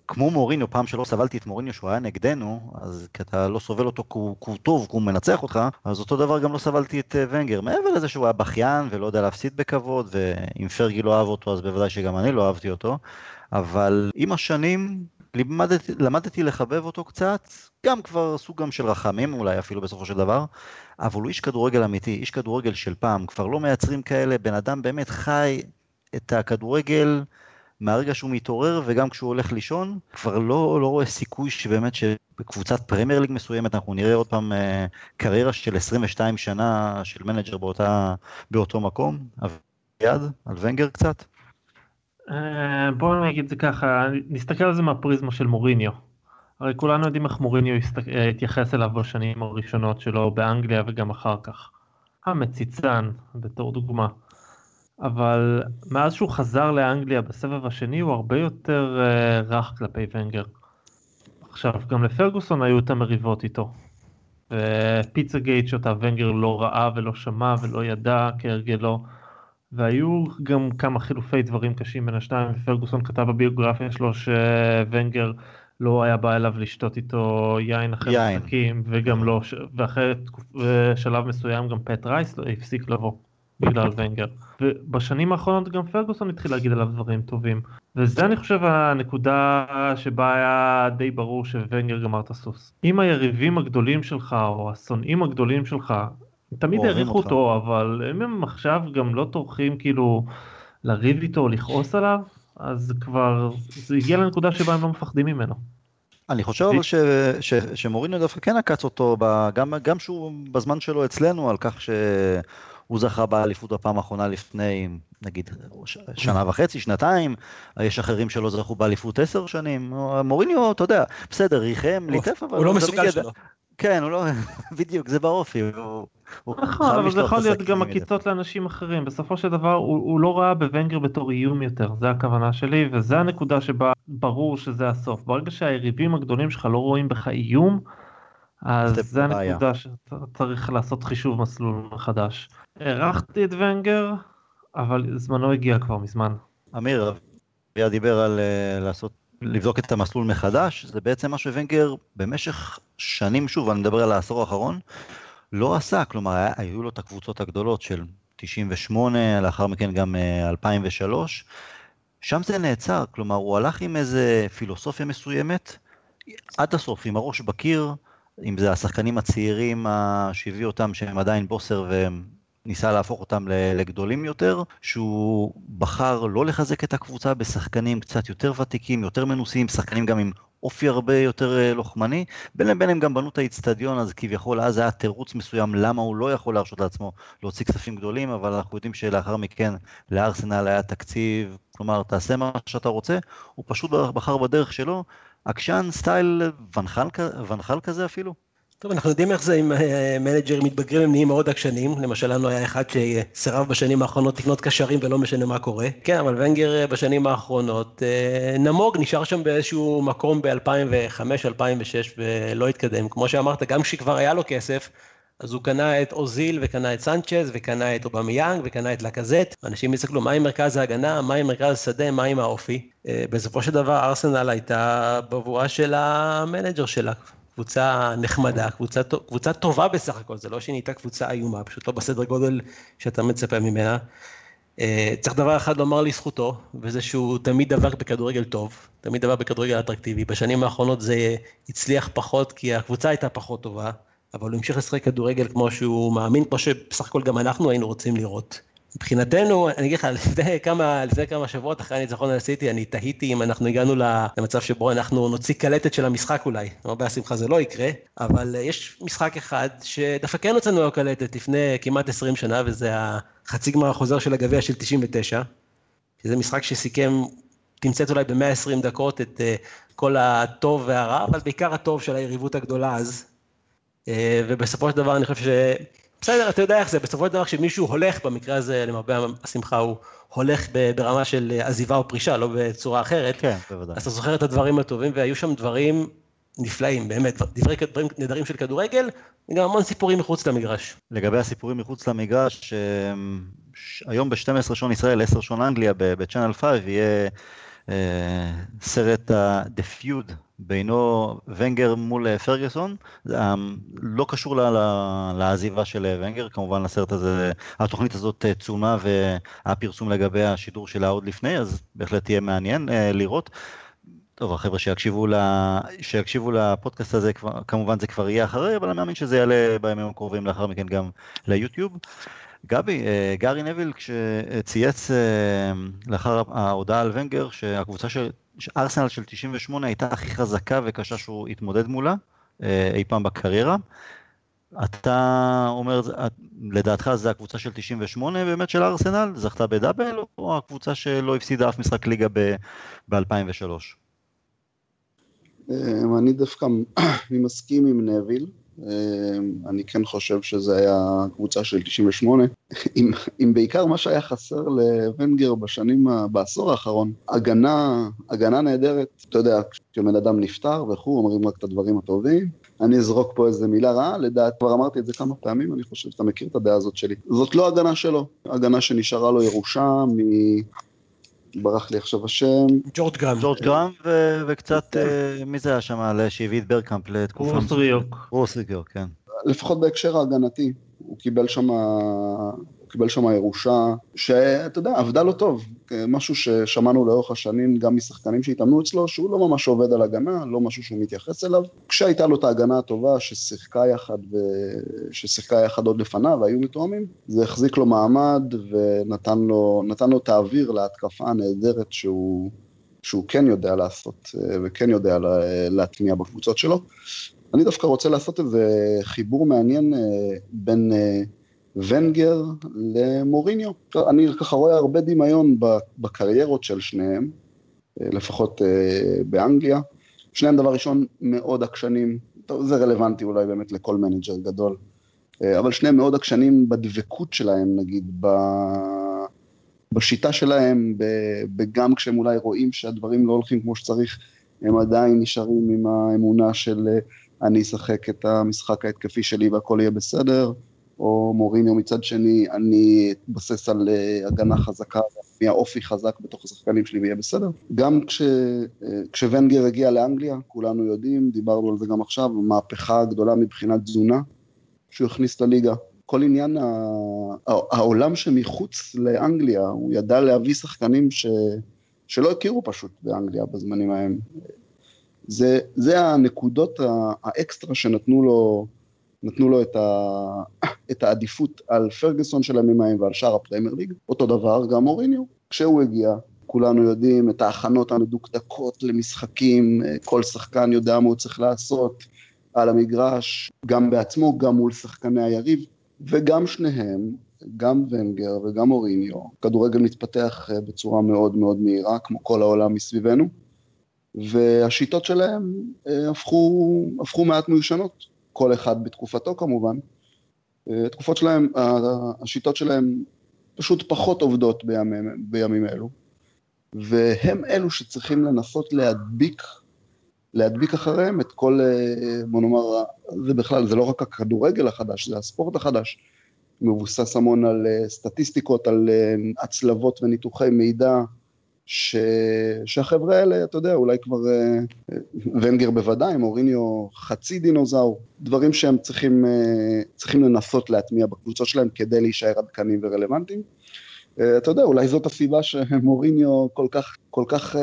כמו מוריניו, פעם שלא סבלתי את מוריניו שהוא היה נגדנו, אז כי אתה לא סובל אותו כי הוא טוב, כי הוא מנצח אותך, אז אותו דבר גם לא סבלתי את אה, ונגר. מעבר לזה שהוא היה בכיין ולא יודע להפסיד בכבוד, ואם פרגי לא אהב אותו, אז בוודאי שגם אני לא אהבתי אותו, אבל עם השנים למדתי, למדתי לחבב אותו קצת, גם כבר סוג גם של רחמים אולי אפילו בסופו של דבר, אבל הוא איש כדורגל אמיתי, איש כדורגל של פעם, כבר לא מייצרים כאלה, בן אדם באמת חי את הכדורגל מהרגע שהוא מתעורר וגם כשהוא הולך לישון, כבר לא, לא רואה סיכוי שבאמת שבקבוצת פרמייר ליג מסוימת אנחנו נראה עוד פעם אה, קריירה של 22 שנה של מנג'ר באותה, באותו מקום. אביעד, על ונגר קצת? אה, בואו נגיד זה ככה, נסתכל על זה מהפריזמה של מוריניו. הרי כולנו יודעים איך מוריניו אה, התייחס אליו בשנים הראשונות שלו באנגליה וגם אחר כך. המציצן, בתור דוגמה. אבל מאז שהוא חזר לאנגליה בסבב השני הוא הרבה יותר uh, רך כלפי ונגר. עכשיו, גם לפרגוסון היו את המריבות איתו. ופיצה גייט שאותה ונגר לא ראה ולא שמע ולא ידע כהרגלו. והיו גם כמה חילופי דברים קשים בין השניים, פרגוסון כתב בביוגרפיה שלו שוונגר לא היה בא אליו לשתות איתו יין אחרי משחקים, וגם לא, ואחרי שלב מסוים גם פט רייס לא הפסיק לבוא בגלל ונגר. ובשנים האחרונות גם פרגוסון התחיל להגיד עליו דברים טובים. וזה אני חושב הנקודה שבה היה די ברור שוונגר גמר את הסוס. אם היריבים הגדולים שלך או השונאים הגדולים שלך תמיד העריכו אותו, אבל אם הם עכשיו גם לא טורחים כאילו לריב איתו או לכעוס עליו, אז כבר זה הגיע לנקודה שבה הם לא מפחדים ממנו. אני חושב אבל ש, ש, שמוריניו דווקא כן עקץ אותו, גם, גם שהוא בזמן שלו אצלנו, על כך שהוא זכה באליפות בפעם האחרונה לפני, נגיד, שנה וחצי, שנתיים, יש אחרים שלא זכו באליפות עשר שנים, מוריניו, אתה יודע, בסדר, ריחם, ליטף, אבל... הוא לא מסוגל שלו. כן, הוא לא, בדיוק, זה באופי, הוא... נכון, אבל זה יכול להיות גם עקיצות לאנשים אחרים. בסופו של דבר הוא, הוא לא ראה בוונגר בתור איום יותר, זה הכוונה שלי, וזה הנקודה שבה ברור שזה הסוף. ברגע שהיריבים הגדולים שלך לא רואים בך איום, אז זה, הנקודה שאתה צריך לעשות חישוב מסלול מחדש. הערכתי את ונגר, אבל זמנו הגיע כבר מזמן. אמיר, אביה דיבר על uh, לעשות לבדוק את המסלול מחדש, זה בעצם מה שוונגר במשך שנים, שוב, אני מדבר על העשור האחרון, לא עשה, כלומר, היו לו את הקבוצות הגדולות של 98, לאחר מכן גם 2003, אה, שם זה נעצר, כלומר, הוא הלך עם איזה פילוסופיה מסוימת, עד הסוף, עם הראש בקיר, אם זה השחקנים הצעירים שהביאו אותם, שהם עדיין בוסר והם ניסה להפוך אותם לגדולים יותר, שהוא בחר לא לחזק את הקבוצה בשחקנים קצת יותר ותיקים, יותר מנוסים, שחקנים גם עם אופי הרבה יותר אה, לוחמני. בין לבין הם גם בנו את האיצטדיון, אז כביכול אז היה תירוץ מסוים למה הוא לא יכול להרשות לעצמו להוציא כספים גדולים, אבל אנחנו יודעים שלאחר מכן לארסנל היה תקציב, כלומר, תעשה מה שאתה רוצה, הוא פשוט בחר בדרך שלו, עקשן סטייל ואן חאל כזה אפילו. טוב, אנחנו יודעים איך זה עם אה, מנג'רים מתבגרים, הם נהיים מאוד עקשנים. למשל, לנו היה אחד שסירב בשנים האחרונות לקנות קשרים ולא משנה מה קורה. כן, אבל ונגר אה, בשנים האחרונות אה, נמוג, נשאר שם באיזשהו מקום ב-2005-2006 ולא התקדם. כמו שאמרת, גם כשכבר היה לו כסף, אז הוא קנה את אוזיל וקנה את סנצ'ז וקנה את אובמיאנג וקנה את לקזט. אנשים יסתכלו, מה עם מרכז ההגנה, מה עם מרכז השדה, מה עם האופי. בסופו של דבר ארסנל הייתה בבואה של המנג'ר שלה. קבוצה נחמדה, קבוצה, קבוצה טובה בסך הכל, זה לא שהיא נהייתה קבוצה איומה, פשוט לא בסדר גודל שאתה מצפה ממנה. אה, צריך דבר אחד לומר לזכותו, וזה שהוא תמיד דבק בכדורגל טוב, תמיד דבק בכדורגל אטרקטיבי. בשנים האחרונות זה הצליח פחות כי הקבוצה הייתה פחות טובה, אבל הוא המשיך לשחק כדורגל כמו שהוא מאמין, כמו שבסך הכל גם אנחנו היינו רוצים לראות. מבחינתנו, אני אגיד לך, לפני כמה, לפני כמה שבועות אחרי הניצחון על הסיטי, אני תהיתי אם אנחנו הגענו למצב שבו אנחנו נוציא קלטת של המשחק אולי. לא בשמחה זה לא יקרה, אבל אה, יש משחק אחד שדווקא כן הוצאנו לו קלטת לפני כמעט 20 שנה, וזה החצי גמר החוזר של הגביע של 99, שזה משחק שסיכם, תמצאת אולי ב-120 דקות את אה, כל הטוב והרע, אבל בעיקר הטוב של היריבות הגדולה אז. אה, ובסופו של דבר אני חושב. בסדר, אתה יודע איך זה, בסופו של דבר כשמישהו הולך, במקרה הזה למרבה השמחה הוא הולך ברמה של עזיבה או פרישה, לא בצורה אחרת, כן, בוודאי. אז אתה זוכר את הדברים הטובים, והיו שם דברים נפלאים, באמת, דברי, דברים נהדרים של כדורגל, וגם המון סיפורים מחוץ למגרש. לגבי הסיפורים מחוץ למגרש, היום ב-12 שעון ישראל, 10 שעון אנגליה, ב-Channel 5, יהיה אה, סרט ה-The Feud בינו ונגר מול אה, פרגוסון, אה, לא קשור לעזיבה של ונגר, כמובן הסרט הזה, התוכנית הזאת צולמה והפרסום לגבי השידור שלה עוד לפני, אז בהחלט יהיה מעניין לראות. טוב, החבר'ה שיקשיבו, לה, שיקשיבו לפודקאסט הזה, כמובן זה כבר יהיה אחרי, אבל אני מאמין שזה יעלה בימים הקרובים לאחר מכן גם ליוטיוב. גבי, אה, גארי נביל כשצייץ אה, לאחר ההודעה על ונגר שהקבוצה של ארסנל של 98 הייתה הכי חזקה וקשה שהוא התמודד מולה אה, אי פעם בקריירה. אתה אומר, לדעתך זה הקבוצה של 98 באמת של ארסנל? זכתה בדאבל או הקבוצה שלא הפסידה אף משחק ליגה ב-2003? אני דווקא מסכים עם נביל. אמ, אני כן חושב שזה היה קבוצה של 98, עם, עם בעיקר מה שהיה חסר לוונגר בשנים, בעשור האחרון, הגנה, הגנה נהדרת, אתה יודע, כשבן אדם נפטר וכו', אומרים רק את הדברים הטובים, אני אזרוק פה איזה מילה רעה, לדעת, כבר אמרתי את זה כמה פעמים, אני חושב שאתה מכיר את הדעה הזאת שלי. זאת לא הגנה שלו, הגנה שנשארה לו ירושה. ברח לי עכשיו השם. ג'ורג' גראם. ג'ורג' גראם וקצת, אה, מי זה היה שם שהביא את ברקאמפ לתקופה? רוס ריוק. רוס ריוק, כן. לפחות בהקשר ההגנתי, הוא קיבל שם קיבל שם ירושה, שאתה יודע, עבדה לו טוב. משהו ששמענו לאורך השנים גם משחקנים שהתאמנו אצלו, שהוא לא ממש עובד על הגנה, לא משהו שהוא מתייחס אליו. כשהייתה לו את ההגנה הטובה, ששיחקה יחד, ו... ששיחקה יחד עוד לפניו, והיו מתואמים, זה החזיק לו מעמד ונתן לו, את האוויר להתקפה הנהדרת שהוא, שהוא כן יודע לעשות, וכן יודע להטמיע בקבוצות שלו. אני דווקא רוצה לעשות איזה חיבור מעניין אה, בין אה, ונגר למוריניו. אני ככה רואה הרבה דמיון בקריירות של שניהם, אה, לפחות אה, באנגליה. שניהם דבר ראשון מאוד עקשנים, זה רלוונטי אולי באמת לכל מנג'ר גדול, אה, אבל שניהם מאוד עקשנים בדבקות שלהם נגיד, ב... בשיטה שלהם, וגם כשהם אולי רואים שהדברים לא הולכים כמו שצריך, הם עדיין נשארים עם האמונה של אני אשחק את המשחק ההתקפי שלי והכל יהיה בסדר. או מוריניו מצד שני, אני אתבסס על uh, הגנה חזקה, מהאופי חזק בתוך השחקנים שלי ויהיה בסדר. גם כש, uh, כשוונגר הגיע לאנגליה, כולנו יודעים, דיברנו על זה גם עכשיו, המהפכה הגדולה מבחינת תזונה שהוא הכניס לליגה. כל עניין העולם שמחוץ לאנגליה, הוא ידע להביא שחקנים ש, שלא הכירו פשוט באנגליה בזמנים ההם. זה, זה הנקודות האקסטרה שנתנו לו נתנו לו את, ה... את העדיפות על פרגוסון של הימים ההם ועל שאר הפרמייר ליג, אותו דבר גם מוריניו, כשהוא הגיע, כולנו יודעים, את ההכנות המדוקדקות למשחקים, כל שחקן יודע מה הוא צריך לעשות על המגרש, גם בעצמו, גם מול שחקני היריב, וגם שניהם, גם ונגר וגם אוריניו, כדורגל מתפתח בצורה מאוד מאוד מהירה, כמו כל העולם מסביבנו, והשיטות שלהם הפכו, הפכו מעט מיושנות, כל אחד בתקופתו כמובן. התקופות שלהם, השיטות שלהם פשוט פחות עובדות בימים, בימים אלו, והם אלו שצריכים לנסות להדביק, להדביק אחריהם את כל, בוא נאמר, זה בכלל, זה לא רק הכדורגל החדש, זה הספורט החדש, מבוסס המון על סטטיסטיקות, על הצלבות וניתוחי מידע, ש... שהחבר'ה האלה, אתה יודע, אולי כבר ונגר בוודאי, מוריניו חצי דינוזאור, דברים שהם צריכים, צריכים לנסות להטמיע בקבוצות שלהם כדי להישאר עדכניים ורלוונטיים. אתה יודע, אולי זאת הסיבה שמוריניו כל כך, כל כך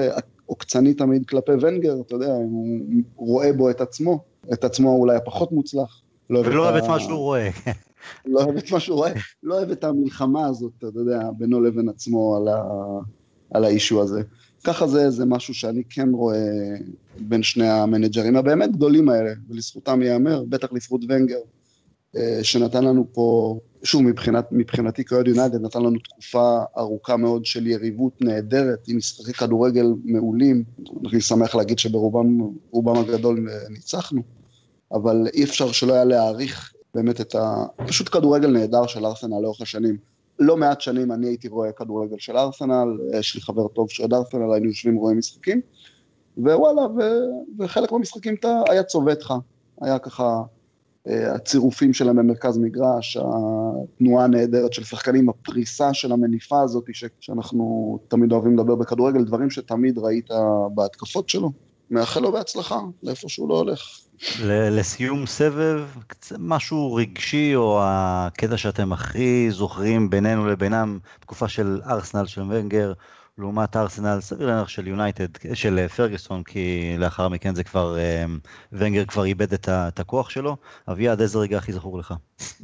עוקצני תמיד כלפי ונגר, אתה יודע, הוא רואה בו את עצמו, את עצמו אולי הפחות מוצלח. לא ולא אוהב את מה שהוא רואה. לא אוהב את מה שהוא רואה, לא אוהב את המלחמה הזאת, אתה יודע, בינו לבין עצמו על ה... על האישו הזה. ככה זה, זה משהו שאני כן רואה בין שני המנג'רים הבאמת גדולים האלה, ולזכותם ייאמר, בטח לזכות ונגר, שנתן לנו פה, שוב מבחינת, מבחינתי כאוהד יונייטד, נתן לנו תקופה ארוכה מאוד של יריבות נהדרת, עם משחקי כדורגל מעולים, אני שמח להגיד שברובם הגדול ניצחנו, אבל אי אפשר שלא היה להעריך באמת את ה... פשוט כדורגל נהדר של ארסנל לאורך השנים. לא מעט שנים אני הייתי רואה כדורגל של ארסנל, יש לי חבר טוב שאוהד ארסנל, היינו יושבים ורואים משחקים, ווואלה, ו... וחלק מהמשחקים אתה היה צובט לך, היה ככה הצירופים שלהם במרכז מגרש, התנועה הנהדרת של שחקנים, הפריסה של המניפה הזאת ש... שאנחנו תמיד אוהבים לדבר בכדורגל, דברים שתמיד ראית בהתקפות שלו. מאחל לו בהצלחה, לאיפה שהוא לא הולך. לסיום סבב, משהו רגשי או הקטע שאתם הכי זוכרים בינינו לבינם, תקופה של ארסנל של ונגר, לעומת ארסנל, סביר להניח של יונייטד, של פרגוסון, כי לאחר מכן זה כבר, ונגר כבר איבד את הכוח שלו. אביעד, איזה רגע הכי זכור לך?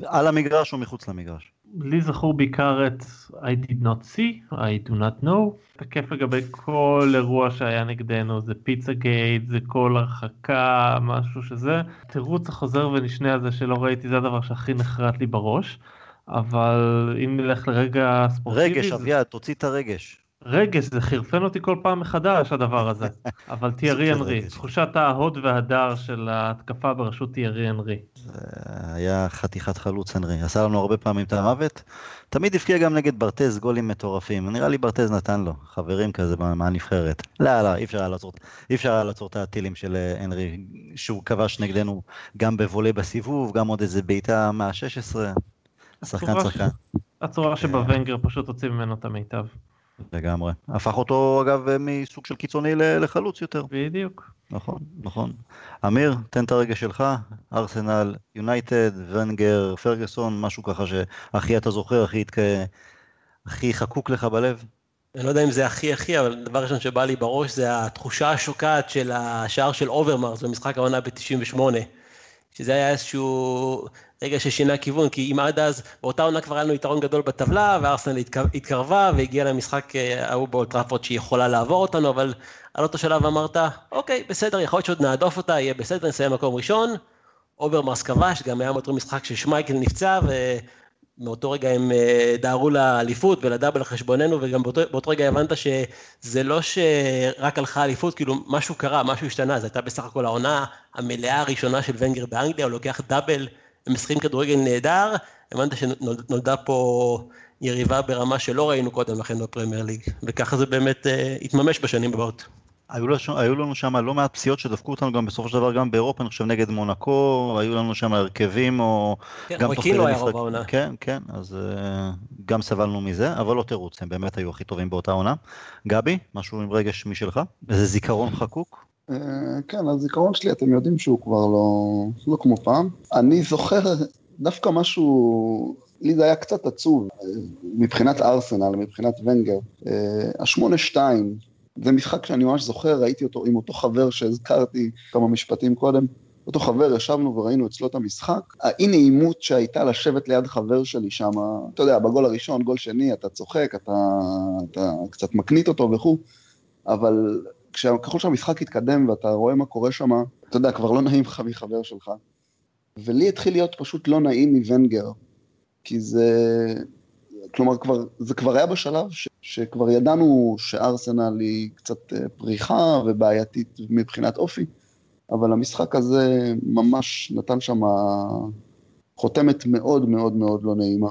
על המגרש או מחוץ למגרש? לי זכור בעיקר את I did not see, I do not know. תקף לגבי כל אירוע שהיה נגדנו, זה פיצה גייט, זה כל הרחקה, משהו שזה. תירוץ החוזר ונשנה הזה שלא ראיתי, זה הדבר שהכי נחרט לי בראש. אבל אם נלך לרגע ספורטיבי... רגש, אביעד, תוציא את הרגש. רגש, זה חירפן אותי כל פעם מחדש הדבר הזה. אבל תיארי אנרי, תחושת ההוד וההדר של ההתקפה בראשות תיארי אנרי. זה היה חתיכת חלוץ אנרי, עשה לנו הרבה פעמים את המוות. תמיד הפקיע גם נגד ברטז גולים מטורפים, נראה לי ברטז נתן לו, חברים כזה מהנבחרת. לא, לא, אי אפשר היה לעצור, אי אפשר היה לעצור את הטילים של אנרי, שהוא כבש נגדנו גם בוולה בסיבוב, גם עוד איזה בעיטה מה-16. שחקן שחקן. הצורה שבה ונגר פשוט הוציא ממנו את המיטב. לגמרי. הפך אותו אגב מסוג של קיצוני לחלוץ יותר. בדיוק. נכון, נכון. אמיר, תן את הרגע שלך, ארסנל, יונייטד, ונגר, פרגוסון, משהו ככה שהכי אתה זוכר, הכי, התק... הכי חקוק לך בלב. אני לא יודע אם זה הכי הכי, אבל דבר ראשון שבא לי בראש זה התחושה השוקעת של השער של אוברמרס במשחק העונה ב-98. שזה היה איזשהו רגע ששינה כיוון, כי אם עד אז, באותה עונה כבר היה לנו יתרון גדול בטבלה, וארסנל התקרבה והגיעה למשחק ההוא באולד טראפורד שהיא יכולה לעבור אותנו, אבל עד אותו שלב אמרת, אוקיי, בסדר, יכול להיות שעוד נהדוף אותה, יהיה בסדר, נסיים מקום ראשון. אוברמרס כבש, גם היה מאותו משחק ששמייקל נפצע, ומאותו רגע הם דהרו לאליפות ולדאבל על חשבוננו, וגם באותו, באותו רגע הבנת שזה לא שרק הלכה אליפות, כאילו משהו קרה, משהו השתנה, זו הייתה בסך הכל העונה המלאה הראשונה של ונגר באנגליה, הוא לוקח דאבל, הם משחקים כדורגל נהדר, הבנת שנולדה פה יריבה ברמה שלא ראינו קודם לכן בפרמייר ליג, וככה זה באמת התממש בשנים הבאות. היו, לש... היו לנו שם לא מעט פציעות שדפקו אותנו גם בסופו של דבר גם באירופה, אני חושב נגד מונקו, היו לנו שם הרכבים או... כן, גם תוך כדי משחק... העונה. כן, כן, אז uh, גם סבלנו מזה, אבל לא תירוץ, הם באמת היו הכי טובים באותה עונה. גבי, משהו עם רגש משלך? איזה זיכרון חקוק? Uh, כן, הזיכרון שלי, אתם יודעים שהוא כבר לא, לא כמו פעם. אני זוכר דווקא משהו לי זה היה קצת עצוב, מבחינת ארסנל, מבחינת ונגר. השמונה שתיים, זה משחק שאני ממש זוכר, ראיתי אותו עם אותו חבר שהזכרתי כמה משפטים קודם. אותו חבר, ישבנו וראינו אצלו את המשחק, האי נעימות שהייתה לשבת ליד חבר שלי שם, אתה יודע, בגול הראשון, גול שני, אתה צוחק, אתה, אתה קצת מקנית אותו וכו', אבל ככל שהמשחק התקדם ואתה רואה מה קורה שם, אתה יודע, כבר לא נעים לך מחבר שלך. ולי התחיל להיות פשוט לא נעים מוונגר, כי זה, כלומר, כבר, זה כבר היה בשלב ש, שכבר ידענו שארסנל היא קצת אה, פריחה ובעייתית מבחינת אופי, אבל המשחק הזה ממש נתן שם חותמת מאוד מאוד מאוד לא נעימה.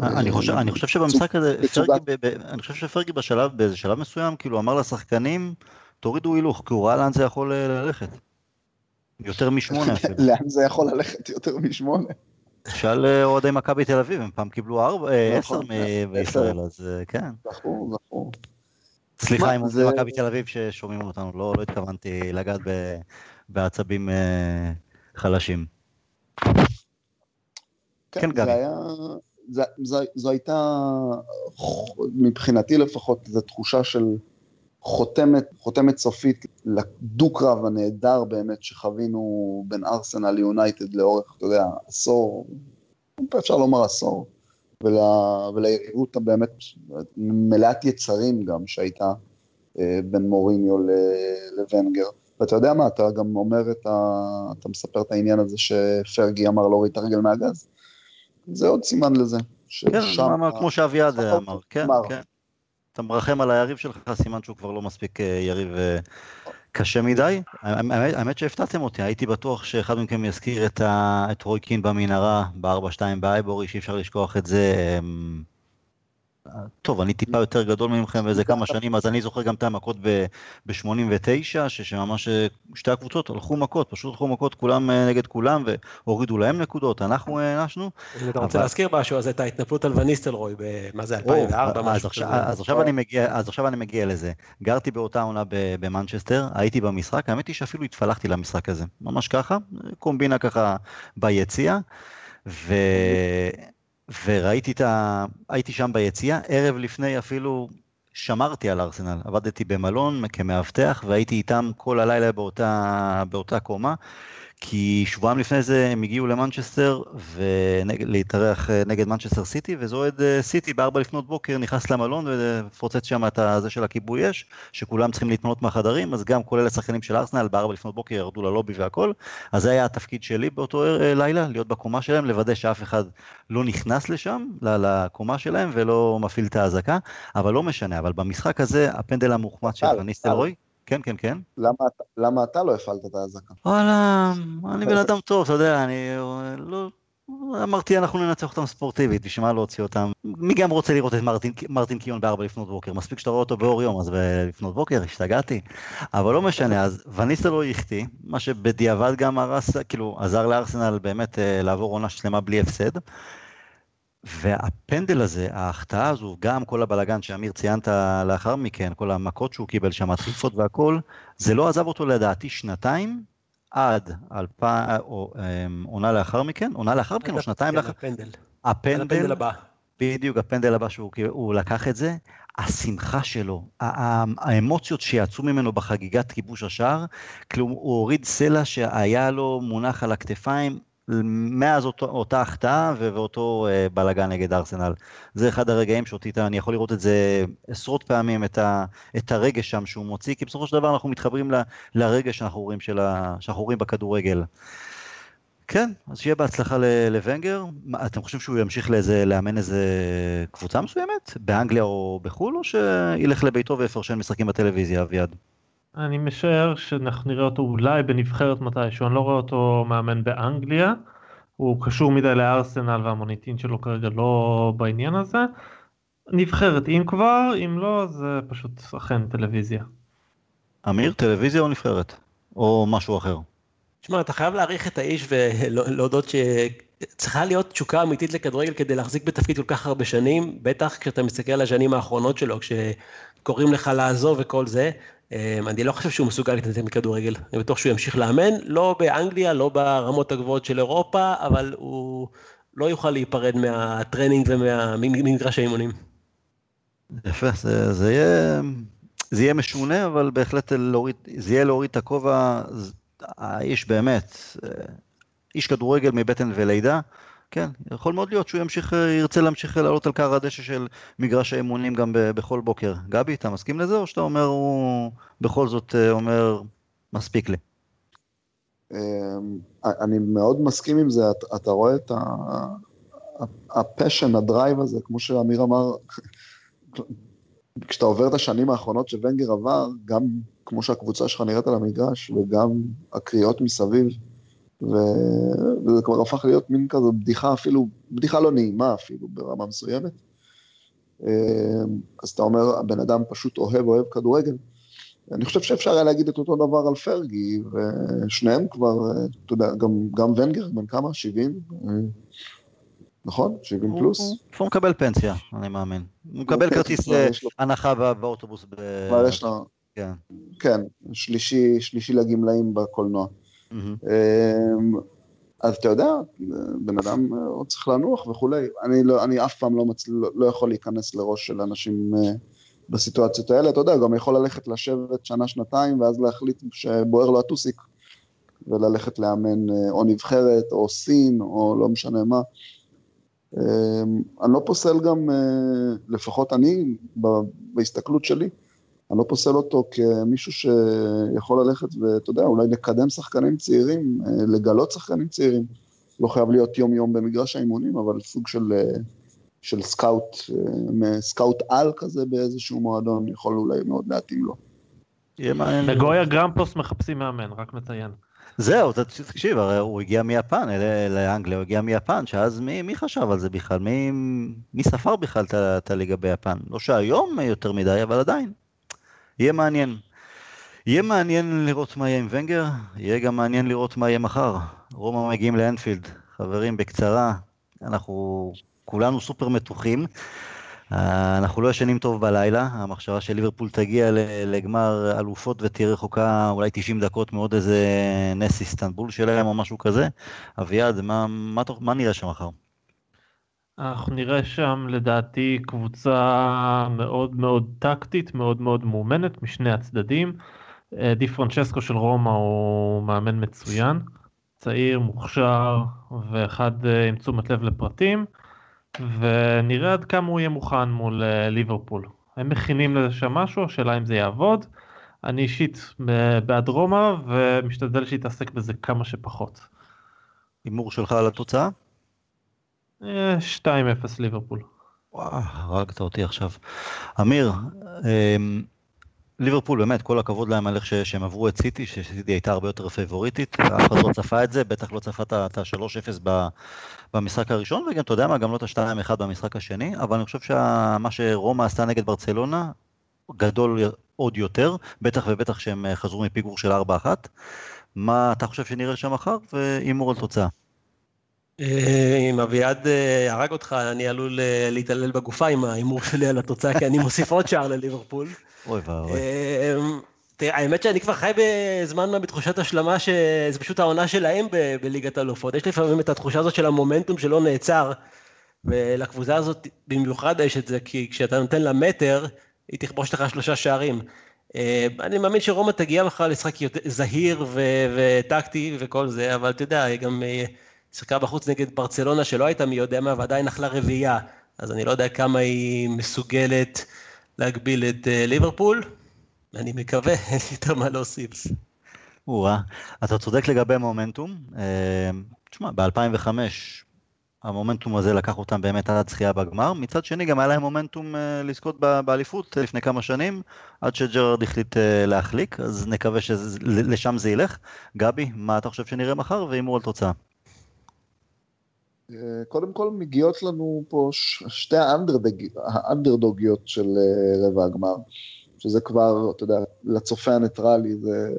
אני חושב, אני חושב שבמשחק הזה, פרגי, אני חושב שפרגי בשלב, באיזה שלב מסוים, כאילו אמר לשחקנים, תורידו הילוך, כי הוא ראה לאן זה יכול אה, ללכת. יותר משמונה אפילו. לאן זה יכול ללכת יותר משמונה? שאל אה, אוהדי מכבי תל אביב, הם פעם קיבלו ארבע, אה, עשר נכון, בישראל, אז כן. זכור, זכור. סליחה עם אוהדי מכבי תל אביב ששומעים אותנו, לא, לא התכוונתי לגעת בעצבים חלשים. כן, גבי. זה היה... זו, הייתה, מבחינתי לפחות, זו תחושה של חותמת, חותמת סופית לדו-קרב הנהדר באמת שחווינו בין ארסנל ליונייטד לאורך, אתה יודע, עשור, אפשר לומר עשור, ול, וליריבות הבאמת מלאת יצרים גם שהייתה אה, בין מוריניו לוונגר. ואתה יודע מה, אתה גם אומר את ה... אתה מספר את העניין הזה שפרגי אמר להוריד את הרגל מהגז. זה עוד סימן לזה. כן, אמר, כמו שאביעד אמר, כן, כן. אתה מרחם על היריב שלך, סימן שהוא כבר לא מספיק אה, יריב אה, קשה מדי. האמת, האמת שהפתעתם אותי, הייתי בטוח שאחד מכם יזכיר את, ה, את רוי קין במנהרה, ב-4-2 באייבורי, שאי אפשר לשכוח את זה. טוב, אני טיפה יותר גדול ממכם באיזה כמה שנים, אז אני זוכר גם את המכות ב-89, שממש אה, שתי הקבוצות הלכו מכות, פשוט הלכו מכות כולם אה, נגד כולם, והורידו להם נקודות, אנחנו הענשנו. אם אתה רוצה להזכיר משהו, אז את ההתנפלות על וניסטלרוי, מה זה, 2004, משהו כזה. אז עכשיו אני מגיע לזה. גרתי באותה עונה במנצ'סטר, הייתי במשחק, האמת היא שאפילו התפלחתי למשחק הזה, ממש ככה, קומבינה ככה ביציע, ו... וראיתי את ה... הייתי שם ביציאה, ערב לפני אפילו שמרתי על ארסנל, עבדתי במלון כמאבטח והייתי איתם כל הלילה באותה, באותה קומה. כי שבועיים לפני זה הם הגיעו למנצ'סטר ולהתארח אה, נגד מנצ'סטר סיטי, ואיזה אוהד אה, סיטי בארבע לפנות בוקר נכנס למלון ופוצץ שם את הזה של הכיבוי אש, שכולם צריכים להתפנות מהחדרים, אז גם כולל השחקנים של ארסנל בארבע לפנות בוקר ירדו ללובי והכל, אז זה היה התפקיד שלי באותו אה, לילה, להיות בקומה שלהם, לוודא שאף אחד לא נכנס לשם, לקומה שלהם ולא מפעיל את האזעקה, אבל לא משנה, אבל במשחק הזה הפנדל המוחמץ של ואן ניסטלרוי, כן, כן, כן. למה, למה אתה לא הפעלת את האזעקה? וואלה, אני בן אדם טוב, אתה יודע, אני לא... אמרתי, אנחנו ננצח אותם ספורטיבית, בשביל מה להוציא אותם? מי גם רוצה לראות את מרטין, מרטין קיון בארבע לפנות בוקר? מספיק שאתה רואה אותו באור יום, אז לפנות בוקר, השתגעתי. אבל לא משנה, אז וניסטה לא החטיא, מה שבדיעבד גם הרס, כאילו, עזר לארסנל באמת אה, לעבור עונה שלמה בלי הפסד. והפנדל הזה, ההחטאה הזו, גם כל הבלגן שאמיר ציינת לאחר מכן, כל המכות שהוא קיבל שם, הדחיפות והכל, זה לא עזב אותו לדעתי שנתיים, עד אלפיים, או אמ, עונה לאחר מכן, עונה לאחר מכן או שנתיים לאחר? הפנדל. הפנדל הבא. בדיוק, הפנדל הבא שהוא לקח את זה, השמחה שלו, האמוציות שיצאו ממנו בחגיגת כיבוש השער, כלום הוא הוריד סלע שהיה לו מונח על הכתפיים, מאז אותו, אותה החטאה ואותו אה, בלאגן נגד ארסנל. זה אחד הרגעים שאותי, אני יכול לראות את זה עשרות פעמים, את, ה, את הרגש שם שהוא מוציא, כי בסופו של דבר אנחנו מתחברים ל, לרגש שאנחנו רואים, ה, שאנחנו רואים בכדורגל. כן, אז שיהיה בהצלחה לוונגר. אתם חושבים שהוא ימשיך לאיזה, לאמן איזה קבוצה מסוימת? באנגליה או בחו"ל, או שילך לביתו ויפרשן משחקים בטלוויזיה, אביעד? אני משער שאנחנו נראה אותו אולי בנבחרת מתישהו, אני לא רואה אותו מאמן באנגליה, הוא קשור מדי לארסנל והמוניטין שלו כרגע לא בעניין הזה. נבחרת אם כבר, אם לא זה פשוט אכן טלוויזיה. אמיר, טלוויזיה או נבחרת? או משהו אחר? תשמע, אתה חייב להעריך את האיש ולהודות שצריכה להיות תשוקה אמיתית לכדורגל כדי להחזיק בתפקיד כל כך הרבה שנים, בטח כשאתה מסתכל על השנים האחרונות שלו, כשקוראים לך לעזוב וכל זה. אמ, אני לא חושב שהוא מסוגל להתנתק מכדורגל, אני בטוח שהוא ימשיך לאמן, לא באנגליה, לא ברמות הגבוהות של אירופה, אבל הוא לא יוכל להיפרד מהטרנינג וממגרש האימונים. יפה, זה, זה, יהיה, זה יהיה משונה, אבל בהחלט להוריד, זה יהיה להוריד את הכובע, האיש באמת, אה, איש כדורגל מבטן ולידה, כן, יכול מאוד להיות שהוא ימשיך, ירצה להמשיך לעלות על כר הדשא של מגרש האימונים גם בכל בוקר. גבי, אתה מסכים לזה, או שאתה אומר, הוא בכל זאת אומר, מספיק לי? אני מאוד מסכים עם זה, אתה רואה את ה passion, ה drive הזה, כמו שאמיר אמר, כשאתה עובר את השנים האחרונות שוונגר עבר, גם כמו שהקבוצה שלך נראית על המגרש, וגם הקריאות מסביב, ו... וזה כבר הפך להיות מין כזה בדיחה אפילו, בדיחה לא נעימה אפילו ברמה מסוימת. אז אתה אומר, הבן אדם פשוט אוהב, אוהב כדורגל. אני חושב שאפשר היה להגיד את אותו דבר על פרגי, ושניהם כבר, אתה יודע, גם, גם ונגר, בן כמה? 70? נכון? 70 פלוס? הוא מקבל פנסיה, אני מאמין. הוא מקבל כרטיס הנחה באוטובוס. כבר יש לו... כן. כן, שלישי, שלישי לגמלאים בקולנוע. אמ, אז אתה יודע, בן אדם עוד צריך לנוח וכולי. אני, לא, אני אף פעם לא, מצ... לא, לא יכול להיכנס לראש של אנשים אה, בסיטואציות האלה. אתה יודע, גם יכול ללכת לשבת שנה, שנתיים, ואז להחליט שבוער לו הטוסיק, וללכת לאמן אה, או נבחרת, או סין, או לא משנה מה. אמ, אני לא פוסל גם, אה, לפחות אני, בהסתכלות שלי, אני לא פוסל אותו כמישהו שיכול ללכת ואתה יודע, אולי לקדם שחקנים צעירים, אה, לגלות שחקנים צעירים. לא חייב להיות יום-יום במגרש האימונים, אבל סוג של, אה, של scout, scout על כזה באיזשהו מועדון, יכול אולי מאוד להתאים לו. נגויה גרמפוס מחפשים מאמן, רק מציין. זהו, תקשיב, הרי הוא הגיע מיפן לאנגליה, הוא הגיע מיפן, שאז מי, מי חשב על זה בכלל? מי, מי ספר בכלל את הליגה ביפן? לא שהיום יותר מדי, אבל עדיין. יהיה מעניין. יהיה מעניין לראות מה יהיה עם ונגר, יהיה גם מעניין לראות מה יהיה מחר. רומא מגיעים לאנפילד. חברים, בקצרה, אנחנו כולנו סופר מתוחים. אה, אנחנו לא ישנים טוב בלילה, המחשבה של ליברפול תגיע לגמר אלופות ותהיה רחוקה אולי 90 דקות מעוד איזה נס איסטנבול שלהם או משהו כזה. אביעד, מה, מה, מה נראה שם מחר? אנחנו נראה שם לדעתי קבוצה מאוד מאוד טקטית, מאוד מאוד מאומנת משני הצדדים. אה, די פרנצ'סקו של רומא הוא מאמן מצוין, צעיר, מוכשר ואחד אה, עם תשומת לב לפרטים. ונראה עד כמה הוא יהיה מוכן מול אה, ליברפול. הם מכינים לזה שם משהו, השאלה אם זה יעבוד. אני אישית בעד רומא ומשתדל שיתעסק בזה כמה שפחות. הימור שלך על התוצאה? 2-0 ליברפול. וואו, הרגת אותי עכשיו. אמיר, אמ, ליברפול באמת, כל הכבוד להם על איך שהם עברו את סיטי, שסיטי הייתה הרבה יותר פייבוריטית, אף אחד לא צפה את זה, בטח לא צפה את ה-3-0 במשחק הראשון, וגם, אתה יודע מה, גם לא את ה-2-1 במשחק השני, אבל אני חושב שמה שרומא עשתה נגד ברצלונה, גדול עוד יותר, בטח ובטח שהם חזרו מפיגור של 4-1. מה אתה חושב שנראה שם מחר, והימור על תוצאה. אה, אם אביעד אה, הרג אותך, אני עלול אה, להתעלל בגופה עם ההימור שלי על התוצאה, כי אני מוסיף עוד שער לליברפול. אוי ואבוי. תראה, האמת שאני כבר חי בזמן מה בתחושת השלמה שזה פשוט העונה שלהם בליגת אלופות. יש לפעמים את התחושה הזאת של המומנטום שלא נעצר, ולקבוצה הזאת במיוחד יש את זה, כי כשאתה נותן לה מטר, היא תכבוש לך שלושה שערים. אני מאמין שרומא תגיע מחר לשחק זהיר וטקטי וכל זה, אבל אתה יודע, היא גם שיחקה בחוץ נגד ברצלונה שלא הייתה מי יודע מה, ועדיין אכלה רביעייה, אז אני לא יודע כמה היא מסוגלת להגביל את uh, ליברפול. אני מקווה, אין לי יותר מה להוסיף. או-אה, אתה צודק לגבי מומנטום. אה, תשמע, ב-2005 המומנטום הזה לקח אותם באמת עד זכייה בגמר. מצד שני, גם היה להם מומנטום uh, לזכות באליפות לפני כמה שנים, עד שג'רארד החליט uh, להחליק, אז נקווה שלשם זה ילך. גבי, מה אתה חושב שנראה מחר, והימור על תוצאה. אה, קודם כל מגיעות לנו פה שתי האנדרדוגיות של אה, רבע הגמר, שזה כבר, אתה יודע, לצופה הניטרלי זה,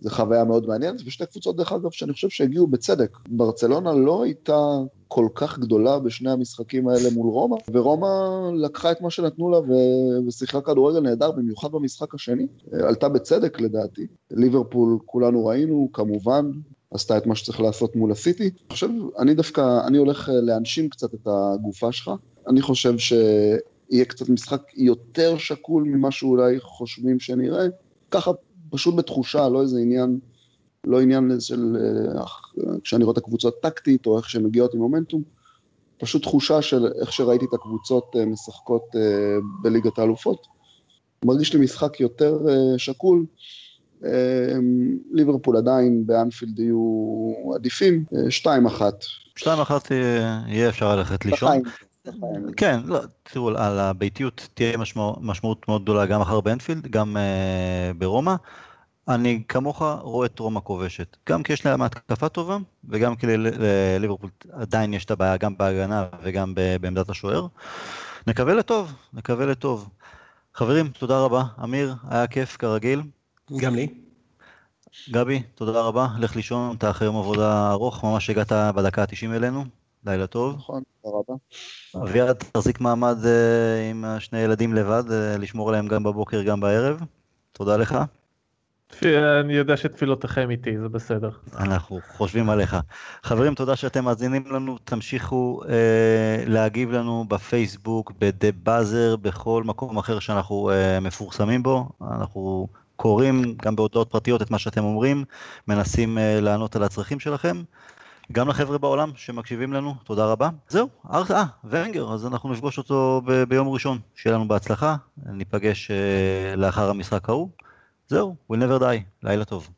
זה חוויה מאוד מעניינת, ושתי קבוצות דרך אגב שאני חושב שהגיעו בצדק. ברצלונה לא הייתה כל כך גדולה בשני המשחקים האלה מול רומא, ורומא לקחה את מה שנתנו לה ושיחקה כדורגל נהדר, במיוחד במשחק השני. אה, עלתה בצדק לדעתי. ליברפול כולנו ראינו, כמובן, עשתה את מה שצריך לעשות מול הסיטי. אני חושב, אני דווקא, אני הולך אה, להנשים קצת את הגופה שלך. אני חושב שיהיה קצת משחק יותר שקול ממה שאולי חושבים שנראה. ככה, פשוט בתחושה, לא איזה עניין לא עניין של כשאני רואה את הקבוצות טקטית או איך שהן מגיעות עם מומנטום, פשוט תחושה של איך שראיתי את הקבוצות משחקות בליגת האלופות. מרגיש לי משחק יותר שקול, ליברפול עדיין באנפילד יהיו עדיפים, 2-1. 2-1 יהיה אפשר ללכת לישון. כן, לא, תראו, על הביתיות תהיה משמעות, משמעות מאוד גדולה גם אחר באנפילד, גם uh, ברומא. אני כמוך רואה את רומא כובשת, גם כי יש להם התקפה טובה, וגם כי לליברפול עדיין יש את הבעיה גם בהגנה וגם בעמדת השוער. נקווה לטוב, נקווה לטוב. חברים, תודה רבה. אמיר, היה כיף כרגיל. גם לי. גבי, תודה רבה. לך לישון, אתה אחרי יום עבודה ארוך, ממש הגעת בדקה ה-90 אלינו. לילה טוב. נכון, תודה רבה. אביעד, תחזיק מעמד uh, עם שני ילדים לבד, uh, לשמור עליהם גם בבוקר, גם בערב. תודה לך. אני יודע שתפילותיכם איתי, זה בסדר. אנחנו חושבים עליך. חברים, תודה שאתם מאזינים לנו, תמשיכו uh, להגיב לנו בפייסבוק, בדה באזר, בכל מקום אחר שאנחנו uh, מפורסמים בו. אנחנו קוראים גם בהודעות פרטיות את מה שאתם אומרים, מנסים uh, לענות על הצרכים שלכם. גם לחבר'ה בעולם שמקשיבים לנו, תודה רבה. זהו, אה, ונגר, אז אנחנו נפגוש אותו ב- ביום ראשון, שיהיה לנו בהצלחה, ניפגש uh, לאחר המשחק ההוא. זהו, we'll never die, לילה טוב.